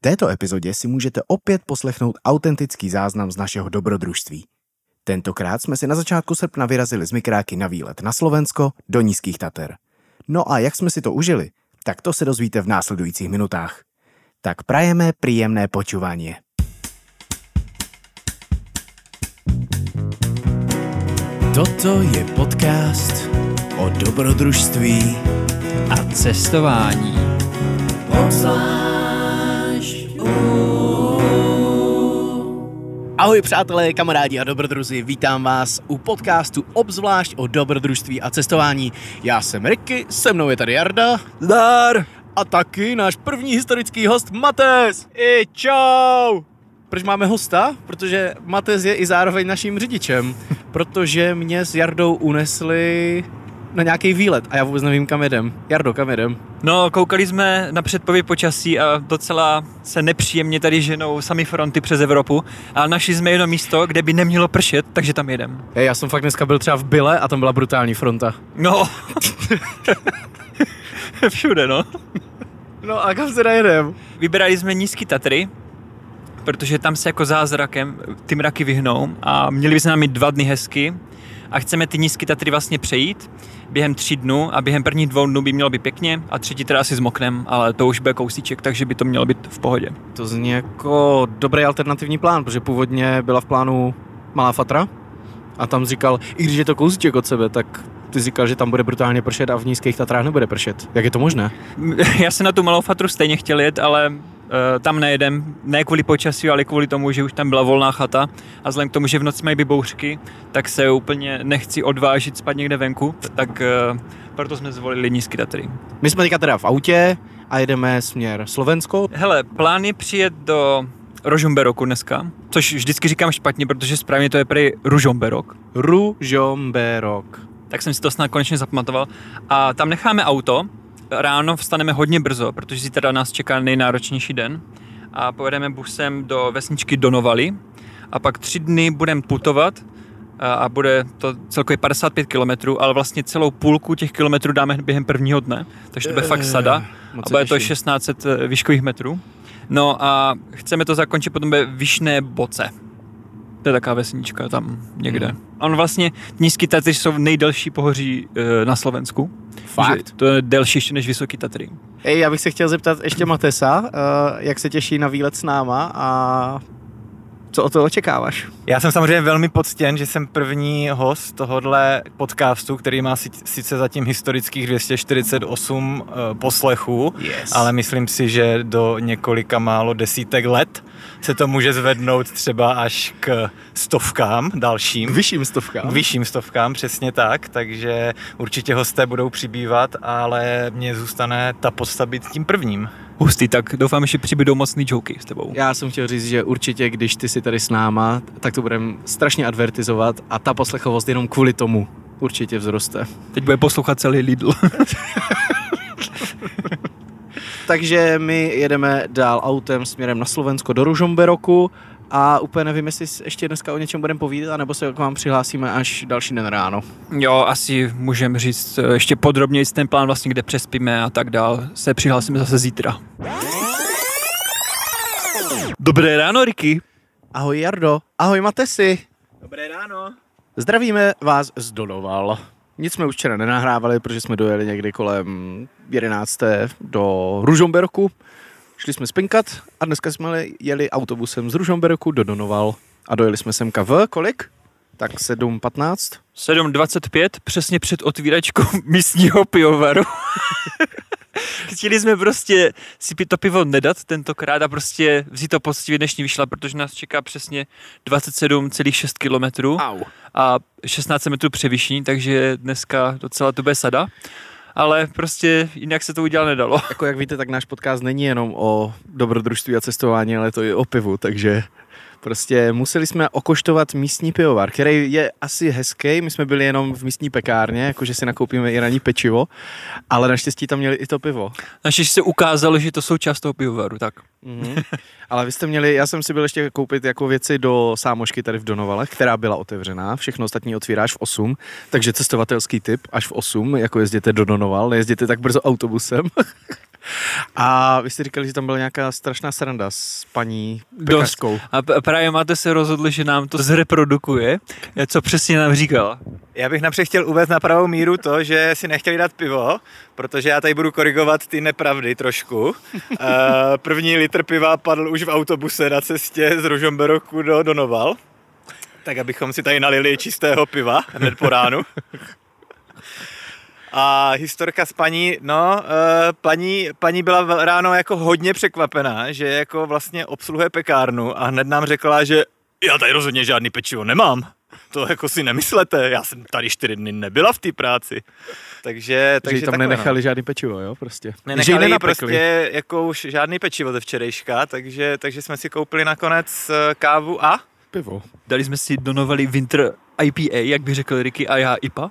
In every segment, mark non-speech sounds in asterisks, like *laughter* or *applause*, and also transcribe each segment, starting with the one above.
této epizodě si můžete opět poslechnout autentický záznam z našeho dobrodružství. Tentokrát jsme si na začátku srpna vyrazili z Mikráky na výlet na Slovensko do Nízkých Tater. No a jak jsme si to užili, tak to se dozvíte v následujících minutách. Tak prajeme příjemné počúvanie. Toto je podcast o dobrodružství a cestování. Ahoj přátelé, kamarádi a dobrodruzi, vítám vás u podcastu obzvlášť o dobrodružství a cestování. Já jsem Ricky, se mnou je tady Jarda. Zdar! A taky náš první historický host Mates. I čau! Proč máme hosta? Protože Mates je i zároveň naším řidičem, *laughs* protože mě s Jardou unesli na nějaký výlet a já vůbec nevím, kam jedem. Jardo, kam jedem? No, koukali jsme na předpověď počasí a docela se nepříjemně tady ženou sami fronty přes Evropu, ale našli jsme jedno místo, kde by nemělo pršet, takže tam jedem. Hej, já jsem fakt dneska byl třeba v Byle a tam byla brutální fronta. No. *laughs* Všude, no. No a kam se jedem? Vybrali jsme nízký Tatry, protože tam se jako zázrakem ty mraky vyhnou a měli bychom nám mít dva dny hezky a chceme ty nízké Tatry vlastně přejít během tří dnů a během prvních dvou dnů by mělo být pěkně a třetí teda asi s moknem, ale to už bude kousíček, takže by to mělo být v pohodě. To zní jako dobrý alternativní plán, protože původně byla v plánu Malá Fatra a tam říkal, i když je to kousíček od sebe, tak ty říkal, že tam bude brutálně pršet a v nízkých Tatrách nebude pršet. Jak je to možné? *laughs* Já jsem na tu Malou Fatru stejně chtěl jet, ale Uh, tam nejedem, ne kvůli počasí, ale kvůli tomu, že už tam byla volná chata a vzhledem k tomu, že v noci mají bouřky, tak se úplně nechci odvážit spát někde venku, tak uh, proto jsme zvolili nízký Tatry. My jsme teďka teda v autě a jedeme směr Slovensko. Hele, plán je přijet do Rožomberoku dneska, což vždycky říkám špatně, protože správně to je prý Ružomberok. Ružomberok. Tak jsem si to snad konečně zapamatoval. A tam necháme auto, ráno vstaneme hodně brzo, protože zítra nás čeká nejnáročnější den a pojedeme busem do vesničky Donovali a pak tři dny budeme putovat a bude to celkově 55 km, ale vlastně celou půlku těch kilometrů dáme během prvního dne, takže to bude fakt sada a bude to 1600 eh, výškových metrů. No a chceme to zakončit potom ve Vyšné Boce. To je taková vesnička tam někde. Hmm. On vlastně, nízký Tatry jsou nejdelší pohoří e, na Slovensku. Fakt? To je delší ještě než Vysoký Tatry. Ej, já bych se chtěl zeptat ještě Matesa, uh, jak se těší na výlet s náma a co o to očekáváš? Já jsem samozřejmě velmi poctěn, že jsem první host tohohle podcastu, který má sice zatím historických 248 uh, poslechů, yes. ale myslím si, že do několika málo desítek let se to může zvednout třeba až k stovkám dalším. Vyšším stovkám. Vyšším stovkám, přesně tak, takže určitě hosté budou přibývat, ale mně zůstane ta podsta být tím prvním. Hustý, tak doufám, že přibydou mocný joky s tebou. Já jsem chtěl říct, že určitě, když ty si tady s náma, tak to budeme strašně advertizovat a ta poslechovost jenom kvůli tomu určitě vzroste. Teď bude poslouchat celý Lidl. *laughs* Takže my jedeme dál autem směrem na Slovensko do Ružomberoku a úplně nevím, jestli ještě dneska o něčem budeme povídat, nebo se k vám přihlásíme až další den ráno. Jo, asi můžeme říct eh, ještě podrobněji ten plán vlastně, kde přespíme a tak dál. Se přihlásíme zase zítra. Dobré ráno, Ricky. Ahoj Jardo, ahoj Matesi. Dobré ráno. Zdravíme vás z Donoval. Nic jsme už včera nenahrávali, protože jsme dojeli někdy kolem 11. do Ružomberku. Šli jsme spinkat a dneska jsme jeli autobusem z Ružomberku do Donoval a dojeli jsme semka v kolik? Tak 7.15? 7.25, přesně před otvíračkou *laughs* místního pivovaru. *laughs* *laughs* Chtěli jsme prostě si to pivo nedat tentokrát a prostě vzít to poctivě dnešní vyšla, protože nás čeká přesně 27,6 km a 16 metrů převyšení, takže dneska docela to bude sada ale prostě jinak se to udělat nedalo. Jako jak víte, tak náš podcast není jenom o dobrodružství a cestování, ale to i o pivu, takže Prostě museli jsme okoštovat místní pivovar, který je asi hezký. My jsme byli jenom v místní pekárně, jakože si nakoupíme i raní pečivo, ale naštěstí tam měli i to pivo. Naštěstí se ukázalo, že to jsou část toho pivovaru, tak. Mm-hmm. ale vy jste měli, já jsem si byl ještě koupit jako věci do sámošky tady v Donovalech, která byla otevřená. Všechno ostatní otvíráš v 8, takže cestovatelský typ až v 8, jako jezděte do Donoval, nejezděte tak brzo autobusem. *laughs* A vy jste říkali, že tam byla nějaká strašná sranda s paní Dost. pekařkou. A p- právě máte se rozhodli, že nám to zreprodukuje, co přesně nám říkala. Já bych napřed chtěl uvést na pravou míru to, že si nechtěli dát pivo, protože já tady budu korigovat ty nepravdy trošku. *laughs* Eh, První litr piva padl už v autobuse na cestě z Ružomberoku do Donoval. Tak abychom si tady nalili čistého piva hned po ránu. *laughs* A historka s paní, no, eh, paní, paní byla ráno jako hodně překvapená, že jako vlastně obsluhuje pekárnu a hned nám řekla, že já tady rozhodně žádný pečivo nemám. To jako si nemyslete, já jsem tady čtyři dny nebyla v té práci. Takže, Takže takže tam takhle, nenechali žádný pečivo, jo, prostě. Že Nenechali nenapekli. prostě jako už žádný pečivo ze včerejška, takže, takže jsme si koupili nakonec eh, kávu a Pivo. Dali jsme si do novely Winter IPA, jak by řekl Ricky, a já IPA.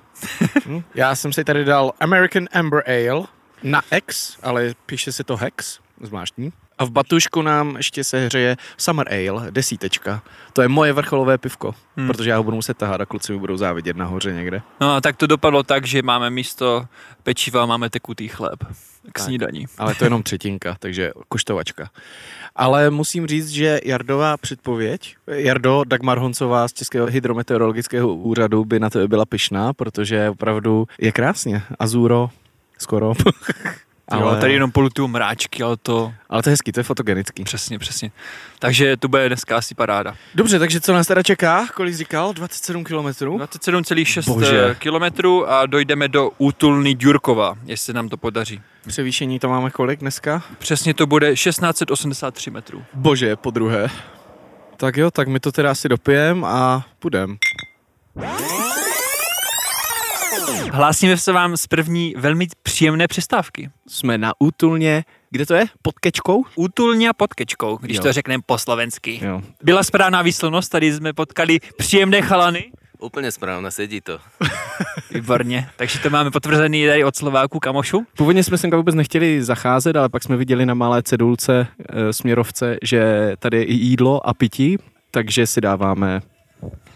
Hm? Já jsem si tady dal American Amber Ale na X, ale píše se to Hex, zvláštní. A v batušku nám ještě se hřeje Summer Ale, desítečka. To je moje vrcholové pivko, Hmm. protože já ho budu muset tahat a kluci mi budou závidět nahoře někde. No a tak to dopadlo tak, že máme místo pečiva, máme tekutý chléb k Tak. snídaní. Ale to je jenom třetinka, *laughs* takže koštovačka. Ale musím říct, že Jardová předpověď, Jardo Dagmar Honcová z Českého hydrometeorologického úřadu by na to byla pyšná, protože opravdu je krásně. Azuro, skoro. *laughs* Ale... Jo, tady jenom polutuju mráčky, ale to ale to je hezký, to je fotogenický. přesně, přesně. Takže to bude dneska asi paráda. Dobře, takže co nás teda čeká? Kolik říkal? 27 kilometrů? 27,6 Bože. kilometrů a dojdeme do útulny Ďurkova, jestli se nám to podaří. Převýšení to máme kolik dneska? Přesně to bude 1683 metrů. Bože, po druhé. Tak jo, tak my to teda asi dopijem a půjdem. Hlásíme se vám z první velmi příjemné přestávky. Jsme na útulně, kde to je? Pod kečkou? Útulně a pod kečkou, když Jo. to řekneme po slovensky. Jo. Byla správná výslovnost, tady jsme potkali příjemné chalany. Úplne správne, sedí to. *laughs* Výborně. Takže to máme potvrzený tady od Slováku kamošu. Původně jsme sem vůbec nechtěli zacházet, ale pak jsme viděli na malé cedulce e, směrovce, že tady je i jídlo a pití, takže si dáváme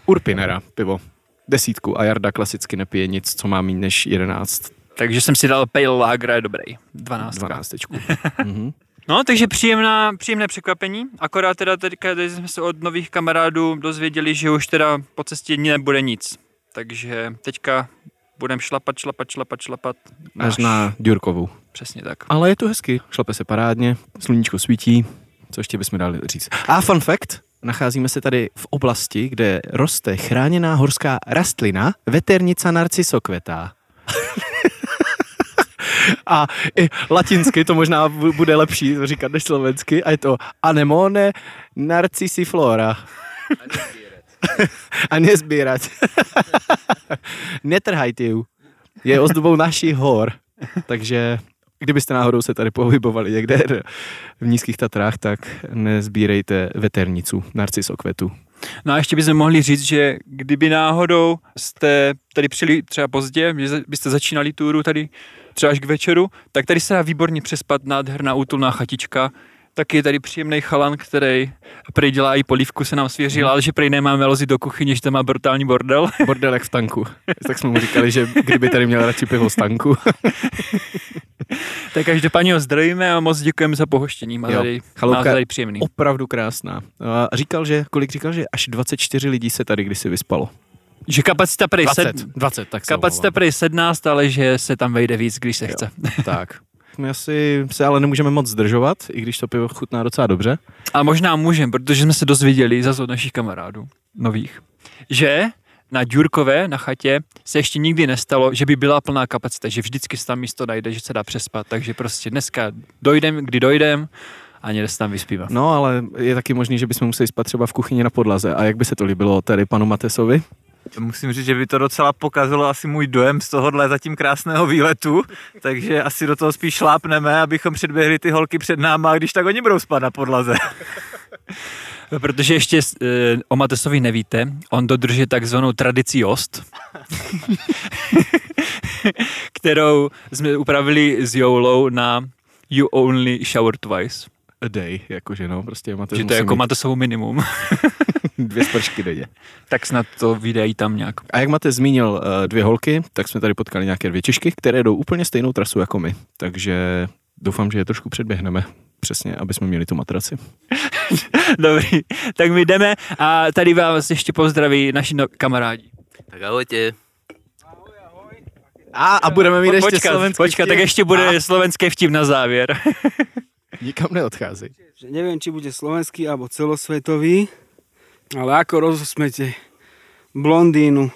Urpinera pivo. Desítku a Jarda klasicky nepije nic, co má méně než 11, Takže jsem si dal Pale Lager, je dobrý. 12. 12. *laughs* mhm. No, takže příjemná, příjemné překvapení. Akorát teda teďka tady jsme se od nových kamarádů dozvěděli, že už teda po cestě nebude nic. Takže teďka budeme šlapat, šlapat, šlapat, šlapat. Až na Ďurkovu. Přesně tak. Ale je to hezky, šlape se parádně, sluníčko svítí, co ještě bychom dali říct. A fun fact, nacházíme se tady v oblasti, kde roste chráněná horská rastlina veternica narcisokvetá. *laughs* A i latinsky to možná bu- bude lepší říkat než slovensky a je to anemone narcisiflora. A nezbírat. *laughs* Netrhajte ju. Je ozdobou našich hor. Takže kdybyste náhodou se tady pohybovali někde v nízkých Tatrách, tak nezbírejte veternicu, narcisokvetu. No a ještě bychom mohli říct, že kdyby náhodou jste tady přijeli třeba pozdě, byste začínali túru tady třeba až k večeru, tak tady se dá výborně přespat nádherná útulná chatička, Taky je tady příjemný chalan, který prej dělá i polívku, se nám svěřil, ale že prej nemáme lozit do kuchyně, že tam má brutální bordel. *laughs* Bordelek v tanku. Tak jsme mu říkali, že kdyby tady měl radši pivo z tanku. *laughs* tak každopádně ho zdravíme a moc děkujeme za pohoštění. Má tady, má tady příjemný. Opravdu krásná. A říkal, že, kolik říkal, že až 24 lidí se tady kdysi vyspalo. Že kapacita prej 20, sed, 20, tak kapacita prej 17, ale že se tam vejde víc, když se Jo. chce. Tak. *laughs* My asi se ale nemůžeme moc zdržovat, i když to pivo chutná docela dobře. Ale možná můžeme, protože jsme se dozvěděli zase od našich kamarádů nových, že na Ďurkové, na chatě, se ještě nikdy nestalo, že by byla plná kapacita, že vždycky se tam místo najde, že se dá přespat, takže prostě dneska dojdem, kdy dojdem a někde se tam vyspívat. No, ale je taky možný, že bychom museli spát třeba v kuchyni na podlaze. A jak by se to líbilo tady panu Matesovi? Musím říct, že by to docela pokazilo asi můj dojem z tohohle zatím krásného výletu, takže asi do toho spíš šlápneme, abychom předběhli ty holky před náma, když tak oni budou spát na podlaze. Protože ještě e, o Matesovi nevíte, on dodržuje takzvanou tradici Jost, *laughs* kterou jsme upravili s Joulou na You Only Shower Twice. A day, jakože no, prostě Mates že to jako mít Matesovo minimum. *laughs* dvě spršky denně. tak snad to vydají tam nějak. A jak máte zmínil uh, dvě holky, tak jsme tady potkali nějaké dvě Češky, které jdou úplně stejnou trasu jako my. Takže doufám, že je trošku předběhneme. Přesně, aby jsme měli tu matraci. *laughs* Dobrý, tak my jdeme a tady vás ještě pozdraví naši no- kamarádi. Tak ahojte. A, a budeme mít ještě počkat, slovenský počkat, tak ještě bude slovenský vtip na závěr. *laughs* Nikam neodcházej. že neviem, či bude slovenský alebo celosvetový, ale ako rozosmete blondínu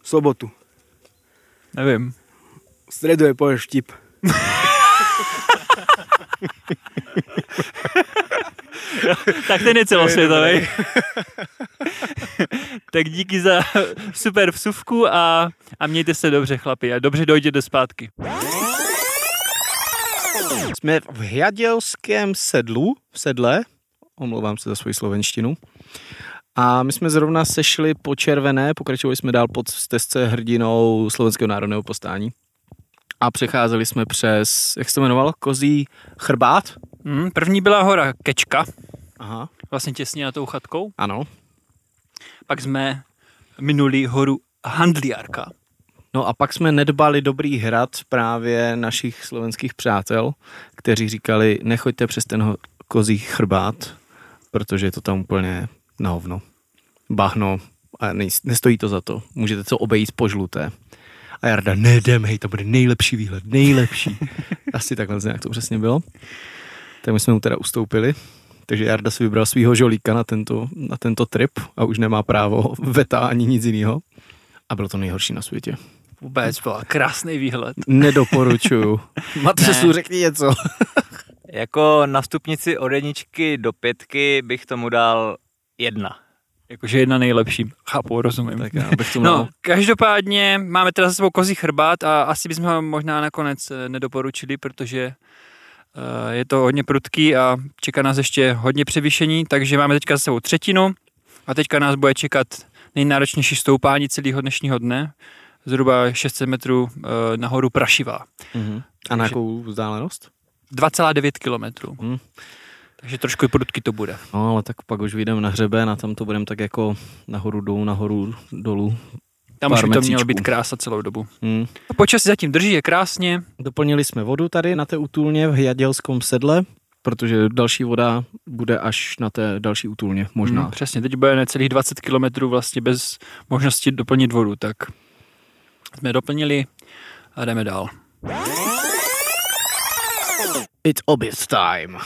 v sobotu. Nevím. V stredu je povieš vtip. Tak ten je celosvětový. *laughs* tak díky za super vsuvku a, a mějte se dobře, chlapi. A dobře dojděte zpátky. Jsme v Hjadělském sedlu, v sedle, omlouvám se za svoji slovenštinu. A my jsme zrovna sešli po červené, pokračovali jsme dál pod stezce hrdinou Slovenského národného postání. A přecházeli jsme přes, jak se to jmenoval, Kozí chrbát? Hmm, první byla hora Kečka, Aha. vlastně těsně na tou chatkou. Ano. Pak jsme minuli horu Handliárka. No a pak jsme nedbali dobrý hrad právě našich slovenských přátel, kteří říkali, nechoďte přes ten kozí chrbát, protože je to tam úplně na hovno. Bahno a nej- nestojí to za to. Můžete to obejít po žluté. A Jarda, nedem, hej, to bude nejlepší výhled, nejlepší. *laughs* Asi takhle nějak to přesně bylo. Tak my jsme mu teda ustoupili. Takže Jarda si vybral svého žolíka na tento, na tento trip a už nemá právo veta ani nic jiného. A bylo to nejhorší na světě. Vůbec byl krásný výhled. Nedoporučuju. *laughs* Matřesu, řekni něco. *laughs* Jako na stupnici od jedničky do pětky bych tomu dal jedna. Jakože jedna nejlepší. Chápu, rozumím. Tak já bych tomu No, dal- každopádně máme teda za sebou kozí chrbát a asi bychom ho možná nakonec eh, nedoporučili, protože eh, je to hodně prudký a čeká nás ještě hodně převýšení, takže máme teďka za sebou třetinu a teďka nás bude čekat nejnáročnější stoupání celého dnešního dne, zhruba 600 metrů eh, nahoru Prašivá. Mhm. A na jakou vzdálenost? 2,9 kilometrů. Hmm. Takže trošku prudký to bude. No, ale tak pak už vyjdeme na hřeben a tam to budeme tak jako nahoru dolů, nahoru dolů. Tam už by to mělo být krása celou dobu. Hmm. Počasí zatím drží, je krásně. Doplnili jsme vodu tady na té útulně v Jadělskom sedle, protože další voda bude až na té další útulně, možná. Hmm, přesně, teď bude necelých 20 km vlastně bez možnosti doplnit vodu, tak jsme doplnili a jdeme dál. It's obit time.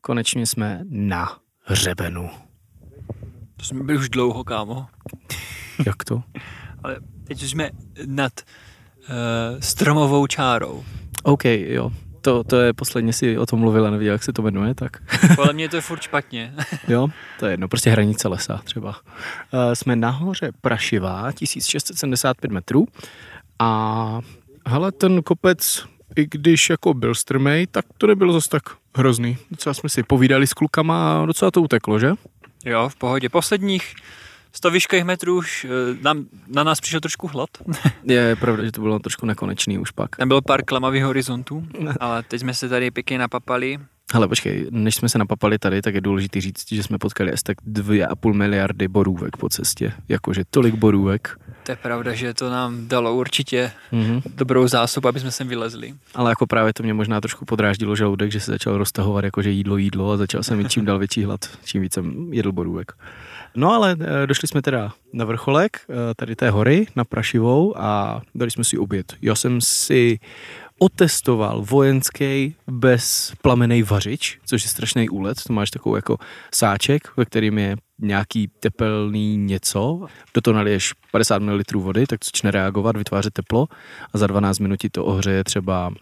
Konečně jsme na hřebenu. To jsme byli už dlouho, kámo. Jak to? *laughs* Ale teď už jsme nad uh, stromovou čárou. OK, jo. To, to je posledně si o tom mluvila, nevěděl, jak se to jmenuje, tak *laughs* Podle mě to je furt špatně. *laughs* jo, to je jedno, prostě hranice lesa třeba. Uh, jsme nahoře Prašivá, 1675 metrů a hele, ten kopec, i když jako byl strmej, tak to nebylo zase tak hrozný. Docela jsme si povídali s klukama a docela to uteklo, že? jo, v pohodě. Posledních 100 výškových metrů už uh, nám, na nás přišel trošku hlad. *laughs* Je pravda, že to bylo trošku nekonečný už pak. Tam bylo pár klamavých horizontů, ale teď jsme se tady pěkně napapali. Hele, počkej, než jsme se napapali tady, tak je důležité říct, že jsme potkali asi tak 2,5 miliardy borůvek po cestě. Jakože tolik borůvek. To je pravda, že to nám dalo určitě Mhm. dobrou zásobu, aby jsme sem vylezli. Ale jako právě to mě možná trošku podráždilo žaludek, že se začal roztahovat jakože jídlo, jídlo a začal jsem mít čím dál větší hlad, čím víc jsem jedl borůvek. No ale eh, došli jsme teda na vrcholek eh, tady té hory, na Prašivou a dali jsme si oběd. Já jsem si otestoval vojenský bez plamenej vařič, což je strašný úlet. To máš takovou jako sáček, ve kterým je nějaký tepelný něco. Do toho naliješ 50 ml vody, tak začne reagovat, vytvářet teplo a za 12 minut to ohřeje třeba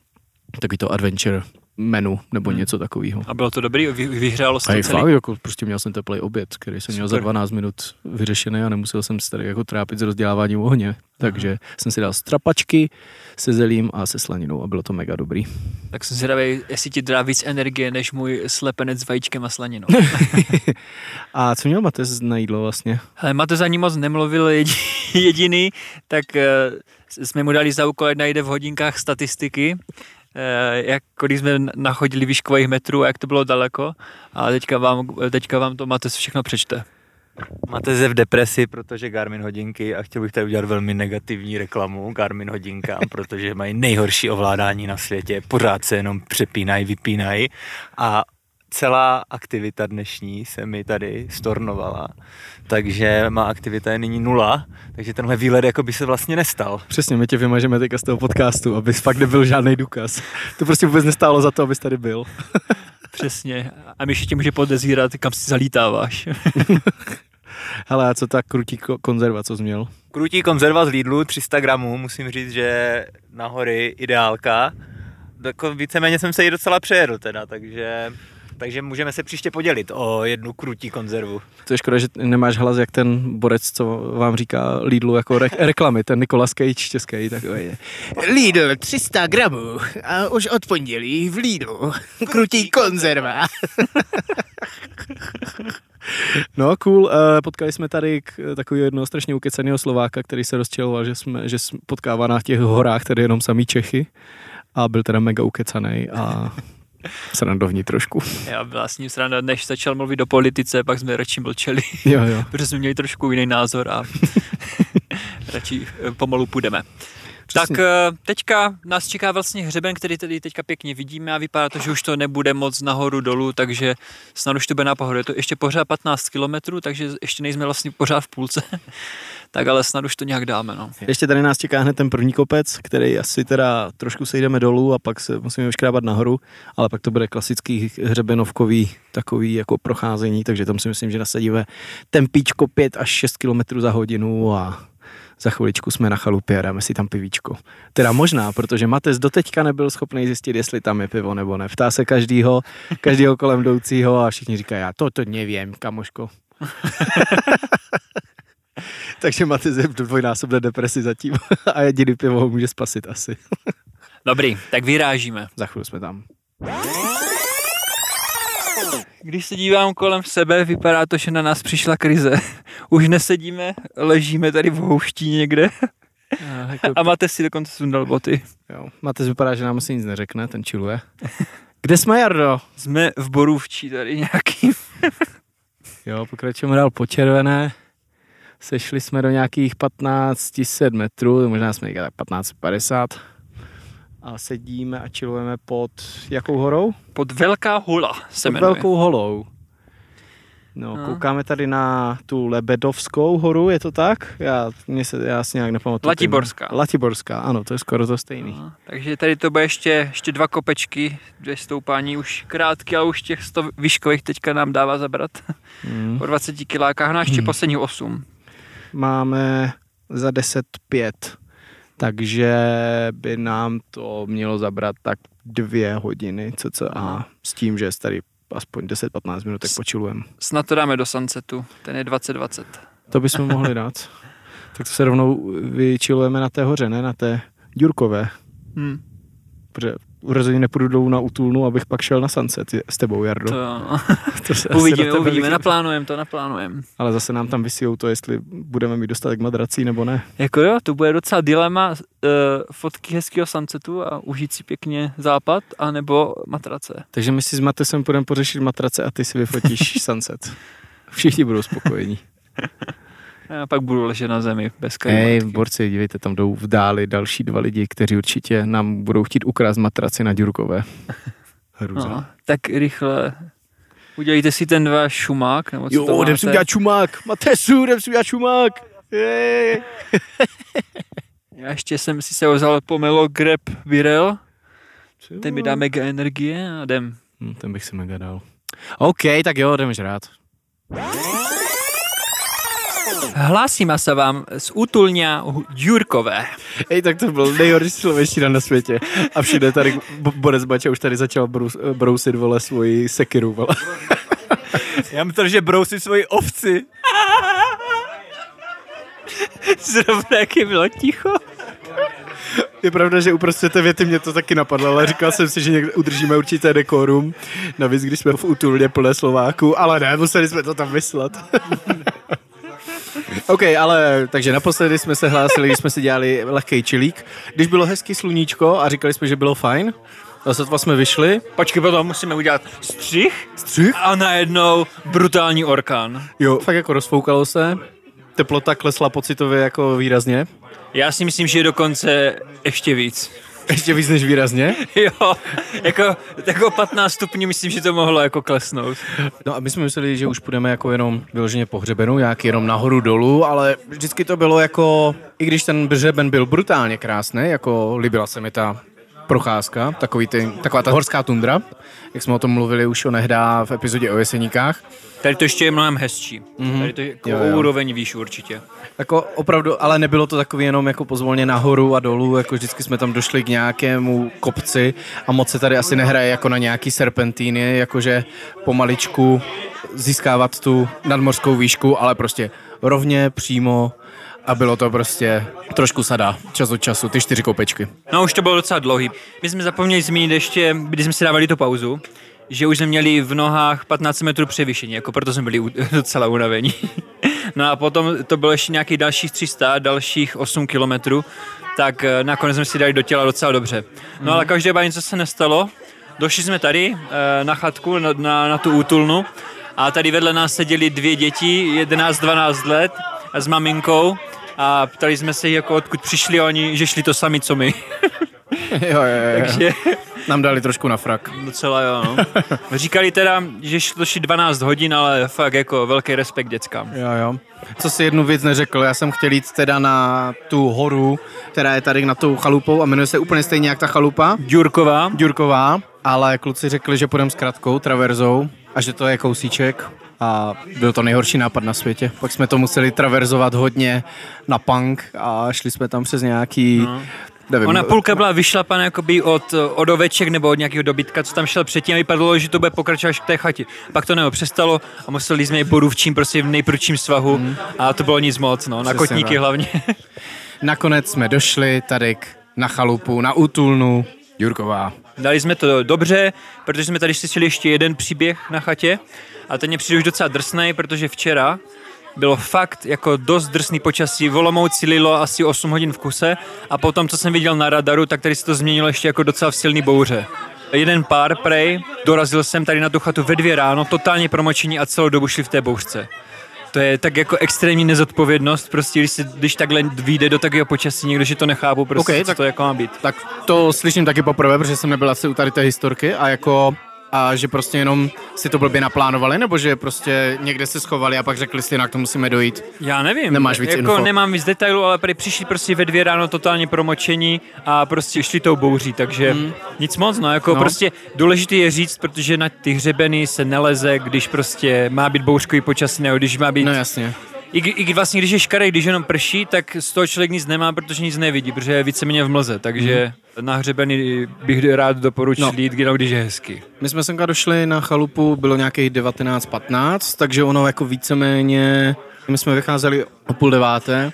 takový to adventure menu nebo Hmm. něco takového. A bylo to dobrý, vy, vyhrálo se to celý. fakt, jako prostě měl jsem teplý oběd, který jsem měl za Super. 12 minut vyřešený a nemusel jsem se tady jako trápit s rozděláváním ohně. Takže jsem si dal strapačky se zelím a se slaninou a bylo to mega dobrý. Tak jsem zvědavý, jestli ti dá víc energie než můj slepenec s vajíčkem a slaninou. *laughs* A co měl Matez na jídlo vlastně? Ale Mate za ní moc nemluvil jedi- jediný, tak eh, jsme mu dali za úkol, najde v hodinkách statistiky, jak kolik jsme nachodili výškových metrů a jak to bylo daleko. A teďka vám, teďka vám to Mate všechno přečte. Máte v depresi, protože Garmin hodinky a chtěl bych tady udělat velmi negativní reklamu Garmin hodinkám, protože mají nejhorší ovládání na světě, pořád se jenom přepínají, vypínají a celá aktivita dnešní se mi tady stornovala, takže má aktivita je nyní nula, takže tenhle výlet jako by se vlastně nestal. Přesně, my tě vymažeme teďka z toho podcastu, aby fakt nebyl žádný důkaz. To prostě vůbec nestálo za to, abys tady byl. *laughs* Přesně. A Myši tě může podezírat, kam si zalítáváš. *laughs* Hele, a co ta krutí ko- konzerva, co jsi měl? Krutí konzerva z Lidlu, 300 gramů, musím říct, že na hory ideálka. Jako víceméně jsem se jí docela přejedl teda, takže, takže můžeme se příště podělit o jednu krutí konzervu. To je škoda, že nemáš hlas jak ten borec, co vám říká Lidlu jako re- *laughs* reklamy, ten Nikolas Cage český, takový. Lidl 300 gramů a už od pondělí v Lidlu. Krutí konzerva. *laughs* No, cool. Eh, Potkali jsme tady k takového jednoho strašně ukecaného Slováka, který se rozčiloval, že, jsme, že jsme potkává na těch horách tady jenom samý Čechy. A byl teda mega ukecaný a *laughs* srandovní trošku. Já byla s ním sranda, než začal mluvit o politice, pak jsme radši mlčeli, Jo, jo. *laughs* protože jsme měli trošku jiný názor a *laughs* radši eh, pomalu půjdeme. Přesně. Tak eh, teďka nás čeká vlastně hřeben, který tady teďka pěkně vidíme a vypadá to, že už to nebude moc nahoru dolů, takže snad už to bude na pohodu. Je to ještě pořád 15 kilometrů, takže ještě nejsme vlastně pořád v půlce. Tak ale snad už to nějak dáme. No. Ještě tady nás čeká hned ten první kopec, který asi teda trošku sejdeme dolů a pak se musíme vyškrábat nahoru, ale pak to bude klasický hřebenovkový takový jako procházení, takže tam si myslím, že nasadíme tempíčko 5 až 6 km za hodinu a za chviličku jsme na chalupě a dáme si tam pivíčko. Teda možná, protože Matez doteďka nebyl schopný zjistit, jestli tam je pivo nebo ne. Ptá se každýho, každýho kolem jdoucího a všichni říkají, já to, to nevím, kamoško. *laughs* *laughs* Takže Matez je v dvojnásobné depresi zatím *laughs* a jediný pivo ho může spasit asi. *laughs* Dobrý, tak vyrážíme. Za chvíli jsme tam. Když se dívám kolem sebe, vypadá to, že na nás přišla krize. Už nesedíme, ležíme tady v houští někde a máte si dokonce sundal boty. Jo. Matez vypadá, že nám asi nic neřekne, ten chilluje. Kde jsme, Jardo? Jsme v Borůvčí tady nějaký. Jo, pokračujeme dál po červené. Sešli jsme do nějakých 1500 metrů, možná jsme někde tak 1550. A sedíme a chillujeme pod jakou horou? Pod Velká hula se pod jmenuje. Velkou holou. No, No. koukáme tady na tu Lebedovskou horu, je to tak? Já, mě se, já si nějak nepamatuju. Latiborská. Latiborská, ano, to je skoro to stejný. No, takže tady to bude ještě, ještě dva kopečky, dvě stoupání už krátky, ale už těch 100 výškových teďka nám dává zabrat. Mm. Po 20 kilákách, no a ještě Hmm. posledních 8. Máme za 10.5, takže by nám to mělo zabrat tak dvě hodiny cca s tím, že tady aspoň 10-15 minut tak počilujeme. Snad to dáme do sunsetu, ten je 2020. To bychom mohli dát. *laughs* Tak to se rovnou vyčilujeme na té hoře, ne na té Ďurkové. Hm, Protože rozhodně nepůjdu dolů na Utulnu, abych pak šel na sunset s tebou, Jardo. to. *laughs* To se *laughs* uvidíme, na uvidíme, naplánujeme to, naplánujeme. Ale zase nám tam vysijou to, jestli budeme mít dostatek madrací nebo ne. Jako jo, to bude docela dilema uh, fotky hezkého sunsetu a užít si pěkně západ, anebo matrace. Takže my si s Matesem budeme pořešit matrace a ty si vyfotíš *laughs* sunset. Všichni budou spokojení. Já pak budu ležet na zemi bez Hej, kajmatky. borci, dívejte, tam jdou v dáli další dva lidi, kteří určitě nám budou chtít ukrást matraci na Ďurkové. *laughs* Hruza. No, tak rychle. Udělejte si ten váš šumák, nebo co to Jo, jdem si udělat čumák. Matesu, jdem si udělat čumák. Jej. *laughs* Já ještě jsem si se vzal pomelo Grab Virel, ten mi dá mega energie a jdem. Hm, ten bych si mega dal. OK, tak jo, jdeme žrát. Hlásíme se vám z útulňa Jurkové. Hej, tak to byl nejhorší slovenština na světě. A všude tady Bo- Borec Bača už tady začal brous, brousit, vole, svoji sekiru, vole. Já myslel, že brousí svoji ovci. Zrovna jaký bylo ticho. Je pravda, že uprostřed té věty mě to taky napadlo, ale říkal jsem si, že někde udržíme určité dekorum. Navíc, když jsme v útulně plné Slováků, ale ne, museli jsme to tam vyslat. OK, ale takže naposledy jsme se hlásili, když jsme si dělali lehký čilík. Když bylo hezký sluníčko a říkali jsme, že bylo fajn, sotva jsme vyšli. Počkej, potom musíme udělat střih Střih? a najednou brutální orkán. Jo. Fakt jako rozfoukalo se. Teplota klesla pocitově jako výrazně. Já si myslím, že je dokonce ještě víc. Ještě víc než výrazně. *laughs* Jo, jako, jako 15 stupňů myslím, že to mohlo jako klesnout. No a my jsme mysleli, že už půjdeme jako jenom vyloženě po hřebenu, nějak jenom nahoru dolů, ale vždycky to bylo jako, i když ten hřeben byl brutálně krásný, jako líbila se mi ta procházka, takový ty, taková ta horská tundra, jak jsme o tom mluvili už onehdá v epizodě o jeseníkách. Tady to ještě je mnohem hezčí. Mm-hmm. Tady to je jako Jo, jo, úroveň výš určitě. Jako opravdu, ale nebylo to takový jenom jako pozvolně nahoru a dolů, jako vždycky jsme tam došli k nějakému kopci a moc se tady asi nehraje jako na nějaký serpentíny, jakože pomaličku získávat tu nadmořskou výšku, ale prostě rovně, přímo a bylo to prostě trošku sada, čas od času, ty čtyři kopečky. No už to bylo docela dlouhý. My jsme zapomněli zmínit ještě, když jsme si dávali tu pauzu, že už jsme měli v nohách 15 metrů převyšení, jako proto jsme byli u- *laughs* docela unavení. No a potom to bylo ještě nějakých dalších 300, dalších 8 kilometrů, tak eh, nakonec jsme si dali do těla docela dobře. No ale každopádně něco se nestalo. Došli jsme tady eh, na chatku, na, na, na tu útulnu a tady vedle nás seděli dvě děti, 11-12 let s maminkou a ptali jsme se, jako odkud přišli oni, že šli to sami, co my. *laughs* jo, jo, jo. Takže Nám dali trošku na frak. docela jo, no. Říkali teda, že to šli 12 hodin, ale fakt jako velký respekt dětskám. Jo, jo. Co si jednu věc neřekl, já jsem chtěl jít teda na tu horu, která je tady na tou chalupou a jmenuje se úplně stejně jak ta chalupa, Ďurková, Ďurková, ale kluci řekli, že půjdeme s kratkou, traverzou a že to je kousíček a byl to nejhorší nápad na světě. Pak jsme to museli traverzovat hodně na punk a šli jsme tam přes nějaký, no. nevím, Ona půlka byla vyšlapaná jakoby od, od oveček nebo od nějakého dobytka, co tam šel předtím a vypadalo, že to bude pokračovat až k té chatě. Pak to nebo přestalo a museli jsme jít borůvčím, prostě v nejprudším svahu a to bylo nic moc, no, na Přesně kotníky tak. hlavně. *laughs* Nakonec jsme došli tady k- na chalupu, na útulnu, Jurková. Dali jsme to dobře, protože jsme tady slyšeli ještě jeden příběh na chatě a ten mě přijde už docela drsný, protože včera bylo fakt jako dost drsný počasí, v Olomouci lilo asi 8 hodin v kuse a potom, co jsem viděl na radaru, tak tady se to změnilo ještě jako docela v silný bouře. Jeden pár prej, dorazil jsem tady na tu chatu ve dvě ráno, totálně promočení a celou dobu šli v té bouřce. To je tak jako extrémní nezodpovědnost, prostě když, se, když takhle vyjde do takového počasí někdo, že to nechápu, prostě Ok, co tak- to jako má být. Tak to slyším taky poprvé, protože jsem nebyl asi u tady té historky a jako a že prostě jenom si to blbě naplánovali, nebo že prostě někde se schovali a pak řekli si, jinak to musíme dojít. Já nevím. Nemáš víc jako info? nemám víc detailů, ale tady přišli prostě ve dvě ráno totálně promočení a prostě šli tou bouří, takže mm. nic moc, no, jako no. prostě důležité je říct, protože na ty hřebeny se neleze, když prostě má být bouřkový počasí, nebo když má být... No jasně. I, I vlastně, když je škarej, když jenom prší, tak z toho člověk nic nemá, protože nic nevidí, protože je víceméně v mlze, takže mm. na hřebeny bych rád doporučil No. no. jít, jenom když je hezky. My jsme semka došli na chalupu, bylo nějakých 19.15, takže ono jako víceméně, my jsme vycházeli o půl deváté,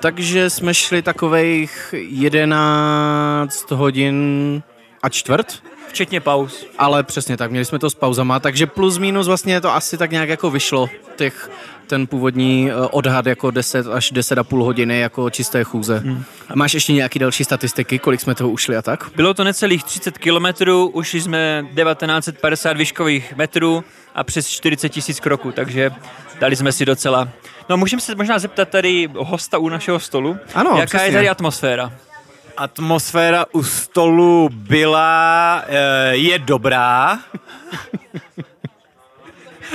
takže jsme šli takových 11 hodin a čtvrt, Včetně pauz. ale přesně tak, měli jsme to s pauzama, takže plus minus vlastně to asi tak nějak jako vyšlo, těch, ten původní eh, odhad jako 10 až 10 a půl hodiny jako čisté chůze. Hmm. Máš ještě nějaký další statistiky, kolik jsme toho ušli a tak? Bylo to necelých 30 kilometrů, ušli jsme 1950 výškových metrů a přes 40 tisíc kroků, takže dali jsme si docela... No můžeme se možná zeptat tady hosta u našeho stolu, Ano, jaká přesně. je tady atmosféra? Atmosféra u stolu byla, eh, je dobrá.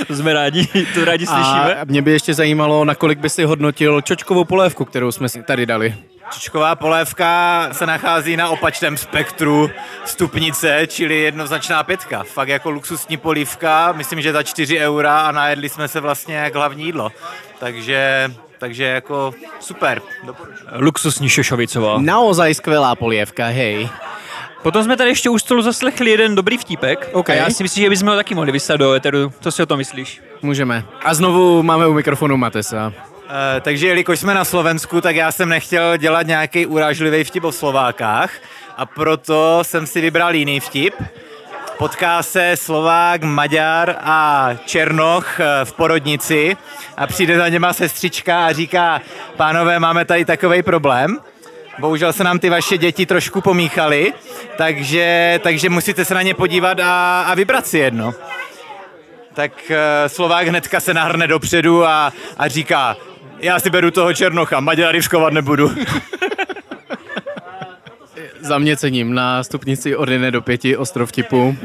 To *laughs* jsme rádi, to rádi slyšíme. A mě by ještě zajímalo, nakolik by si hodnotil čočkovou polévku, kterou jsme si tady dali. Čičková polévka se nachází na opačném spektru stupnice, čili jednoznačná pětka. Fakt jako luxusní polívka, myslím, že za 4 eura a najedli jsme se vlastně jak hlavní jídlo. Takže, takže jako super. Doporučuji. Luxusní šošovicová. Naozaj skvělá polévka, hej. Potom jsme tady ještě u stolu zaslechli jeden dobrý vtípek. OK. A já si myslím, že bychom ho taky mohli vyslat do eteru. Co si o tom myslíš? Můžeme. A znovu máme u mikrofonu Matesa. E, takže jelikož jsme na Slovensku, tak já jsem nechtěl dělat nějaký urážlivý vtip o Slovákách a proto jsem si vybral jiný vtip. Potká se Slovák, Maďar a Černoch eh, v porodnici a přijde za něma sestřička a říká, pánové, máme tady takový problém. bohužel se nám ty vaše děti trošku pomíchaly, takže, takže musíte se na ně podívat a, a vybrat si jedno. Tak uh, Slovák hnedka se nahrne dopředu a, a říká, já si beru toho Černocha, Maďara riskovat nebudu. *laughs* Za mě cením na stupnici od 1 do 5 ostrov tipu.